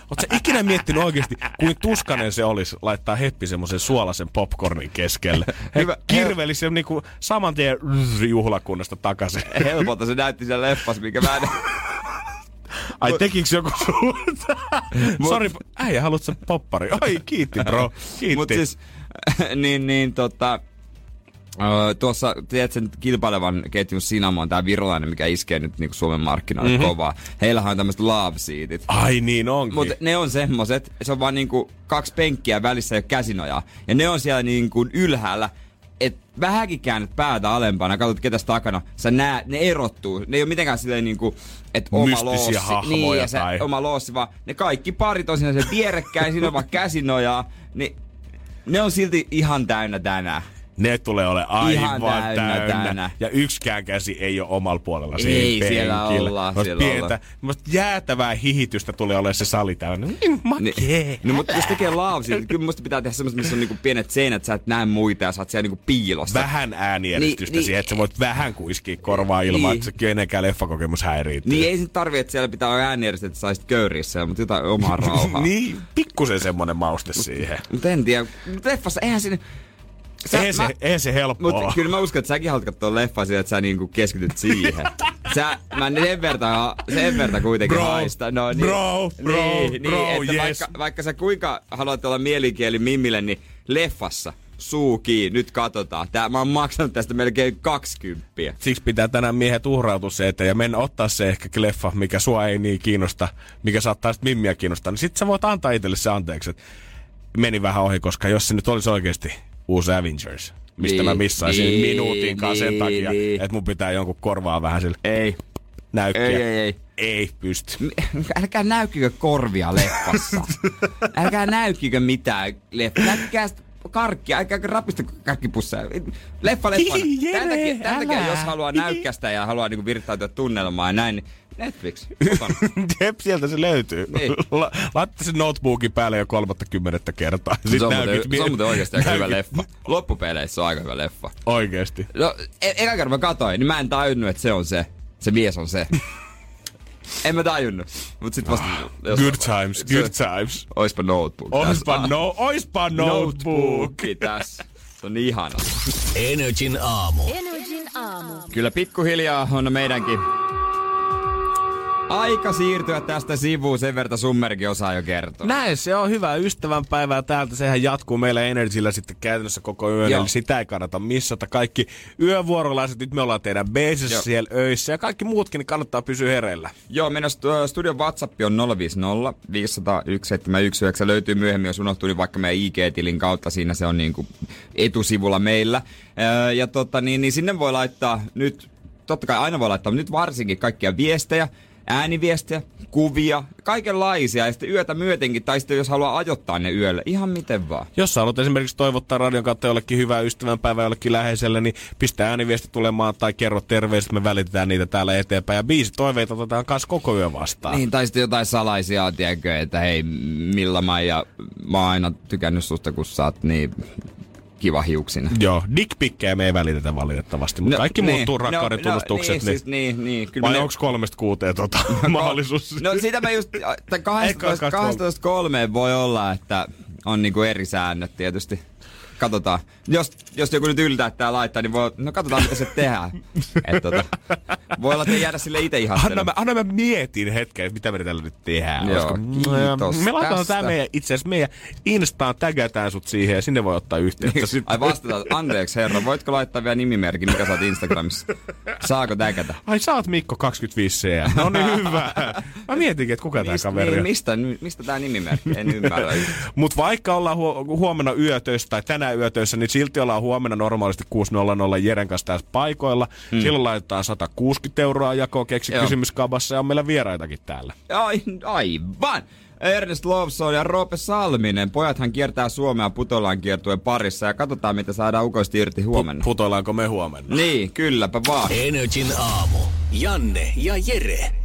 Oletko sä ikinä miettinyt oikeasti, kuin tuskanen se olisi laittaa heppi semmoisen suolaisen popcornin keskelle? He Hyvä- kirveli se niinku saman tien juhlakunnasta takaisin. Helpolta se näytti siellä leffassa, mikä mä en... Ai tekiks joku sulta? Sori, äijä, haluatko poppari? Ai, kiitti bro, kiitti. Mut siis, niin, niin tota... Öö, tuossa, tiedät sen kilpailevan ketjun Sinamon, tämä virolainen, mikä iskee nyt niinku Suomen markkinoille mm-hmm. kovaa. Heillähän on tämmöiset love seatit. Ai niin onkin. Mutta ne on semmoset, se on vaan niinku kaksi penkkiä välissä ja käsinojaa. Ja ne on siellä niinku ylhäällä, et vähänkin käännet päätä alempana, katsot ketäs takana, sä näet, ne erottuu. Ne ei ole mitenkään silleen niinku, että oma loossi. niin, ja se tai- oma loossi, vaan ne kaikki parit on siinä se vierekkäin, siinä on vaan käsinojaa. Niin ne on silti ihan täynnä tänään. Ne tulee ole aivan täynnä, täynnä, täynnä. Ja yksikään käsi ei ole omalla puolella Ei, siinä siellä penkillä. ollaan, Semmosta siellä pientä, ollaan. jäätävää hihitystä tulee olemaan se sali täynnä. Mm, makee. Niin, no mutta jos tekee laavsia, niin kyllä musta pitää tehdä semmoista, missä on niinku pienet seinät, sä et näe muita ja sä oot siellä niinku piilossa. Vähän äänieristystä Niin, niin. siihen, että sä voit vähän kuiskia korvaa ilman, Niin. että se kenenkään leffakokemus häiriintyy. Niin ei se tarvi, että siellä pitää olla äänieristystä, että saisit köyriä siellä, mutta jotain omaa rauhaa. niin, pikkusen semmonen mauste siihen. Mutta en tiedä, leffassa eihän siinä... Sä- Eihän se, eihän se helppoa Mutta kyllä mä uskon, että säkin haluat katsoa leffaa sillä, että sä niinku keskityt siihen. Sä, mä sen verta, sen verta kuitenkin Bro, haista. No, niin, bro, bro, niin, bro, niin, että yes. vaikka, vaikka sä kuinka haluat olla mielikieli Mimmille, niin leffassa suu kiinni, nyt katsotaan. Tää, mä oon maksanut tästä melkein 20. Siksi pitää tänään miehet uhrautua se eteen ja mennä ottaa se ehkä leffa, mikä sua ei niin kiinnosta, mikä saattaa sitten mimmiä kiinnostaa. Niin sit sä voit antaa itselle se anteeksi, että meni vähän ohi, koska jos se nyt olisi oikeasti uusi Avengers, mistä Niin, mä missaisin niin, minuutin kanssa sen niin, takia, niin. että mun pitää jonkun korvaa vähän sille Ei. näykkiä. Ei, ei, ei. Ei pysty. Älkää näykkikö korvia leffassa. älkää näykkikö mitään leffassa. Näykkää sitä karkkia, älkää rapistako karkkipusseja. Leffa leffa. Jere, Tämän takia, tämän takia, jos haluaa näykkästä ja haluaa niinku virittäytyä tunnelmaan ja näin, niin Netflix. Jep, sieltä se löytyy. Niin. La- Laita sen notebookin päälle jo 30 kertaa. se, on näytit muuten, se on muuten oikeasti aika hyvä leffa. Loppupeleissä se on aika hyvä leffa. Oikeesti. No, e- eka kerran mä katoin, niin mä en tajunnut, että se on se. Se mies on se. en mä tajunnut. Mut sit vasta... jos- Good times, se- good times. Oispa notebook. Oispa, tässä. no, oispa notebook. Tässä. Se on ihana. Energin aamu. Energin aamu. Kyllä pikkuhiljaa on meidänkin aika siirtyä tästä sivuun, sen verta Summerkin osaa jo kertoa. Näin se on hyvää ystävänpäivää täältä. Sehän jatkuu meillä Energyllä sitten käytännössä koko yön, Joo. eli sitä ei kannata missata. Kaikki yövuorolaiset, nyt me ollaan teidän beisissä siellä öissä ja kaikki muutkin, niin kannattaa pysyä hereillä. Joo, meidän stu- studion WhatsApp on 050 501 719. Löytyy myöhemmin, jos unohtuu, niin vaikka meidän IG-tilin kautta. Siinä se on niinku etusivulla meillä. Öö, ja tota, niin, niin sinne voi laittaa nyt, totta kai aina voi laittaa, mutta nyt varsinkin kaikkia viestejä, ääniviestejä, kuvia, kaikenlaisia. Ja sitten yötä myötenkin, tai sitten jos haluaa ajoittaa ne yölle, ihan miten vaan. Jos sä haluat esimerkiksi toivottaa radion kautta jollekin hyvää ystävänpäivää jollekin läheiselle, niin pistä ääniviesti tulemaan tai kerro terveiset, me välitetään niitä täällä eteenpäin. Ja biisi toiveita otetaan kanssa koko yö vastaan. Niin, tai sitten jotain salaisia, tiedätkö, että hei, Milla Maija, mä oon aina tykännyt susta, kun sä oot niin kiva hiuksina. Joo, dickpikkejä me ei välitetä valitettavasti, mutta no, kaikki muut niin, rakkauden tunnustukset, niin, niin, siis, niin, niin, kyllä vai me- onko kolmesta kuuteen tota, mahdollisuus? No sitä mä just, että 12, Ei, 12 kolmeen voi olla, että on niinku eri säännöt tietysti. Katsotaan. Jos, jos joku nyt yltää tää laittaa, niin voi, no katsotaan mitä se tehdään. Et, tota, voi olla, että jäädä sille itse Anna ihastelemaan. mä, anna mä mietin hetken, mitä me tällä nyt tehdään. Joo, Olisiko- kiitos Me laitetaan tää meidän, itse asiassa meidän Instaan tägätään sut siihen ja sinne voi ottaa yhteyttä. sitten. Ai vastataan, anteeksi herra, voitko laittaa vielä nimimerkin, mikä sä oot Instagramissa? Saako täkätä? Ai sä oot Mikko 25 c No niin hyvä. Mä mietinkin, että kuka tää Mist, kaveri niin, on. mistä, mistä tää nimimerkki? En ymmärrä. Mutta vaikka ollaan huo- huomenna yötöissä tai tänään yötöissä, niin silti ollaan huomenna normaalisti 6.00 Jeren kanssa tässä paikoilla. Hmm. Silloin laitetaan 160 euroa jakoon keksi Joo. kysymyskabassa ja on meillä vieraitakin täällä. Ai, aivan! Ernest Lovson ja Roope Salminen. Pojathan kiertää Suomea Putolaan kiertueen parissa ja katsotaan mitä saadaan ukoista irti huomenna. Putoillaanko me huomenna? niin, kylläpä vaan. Energin aamu. Janne ja Jere.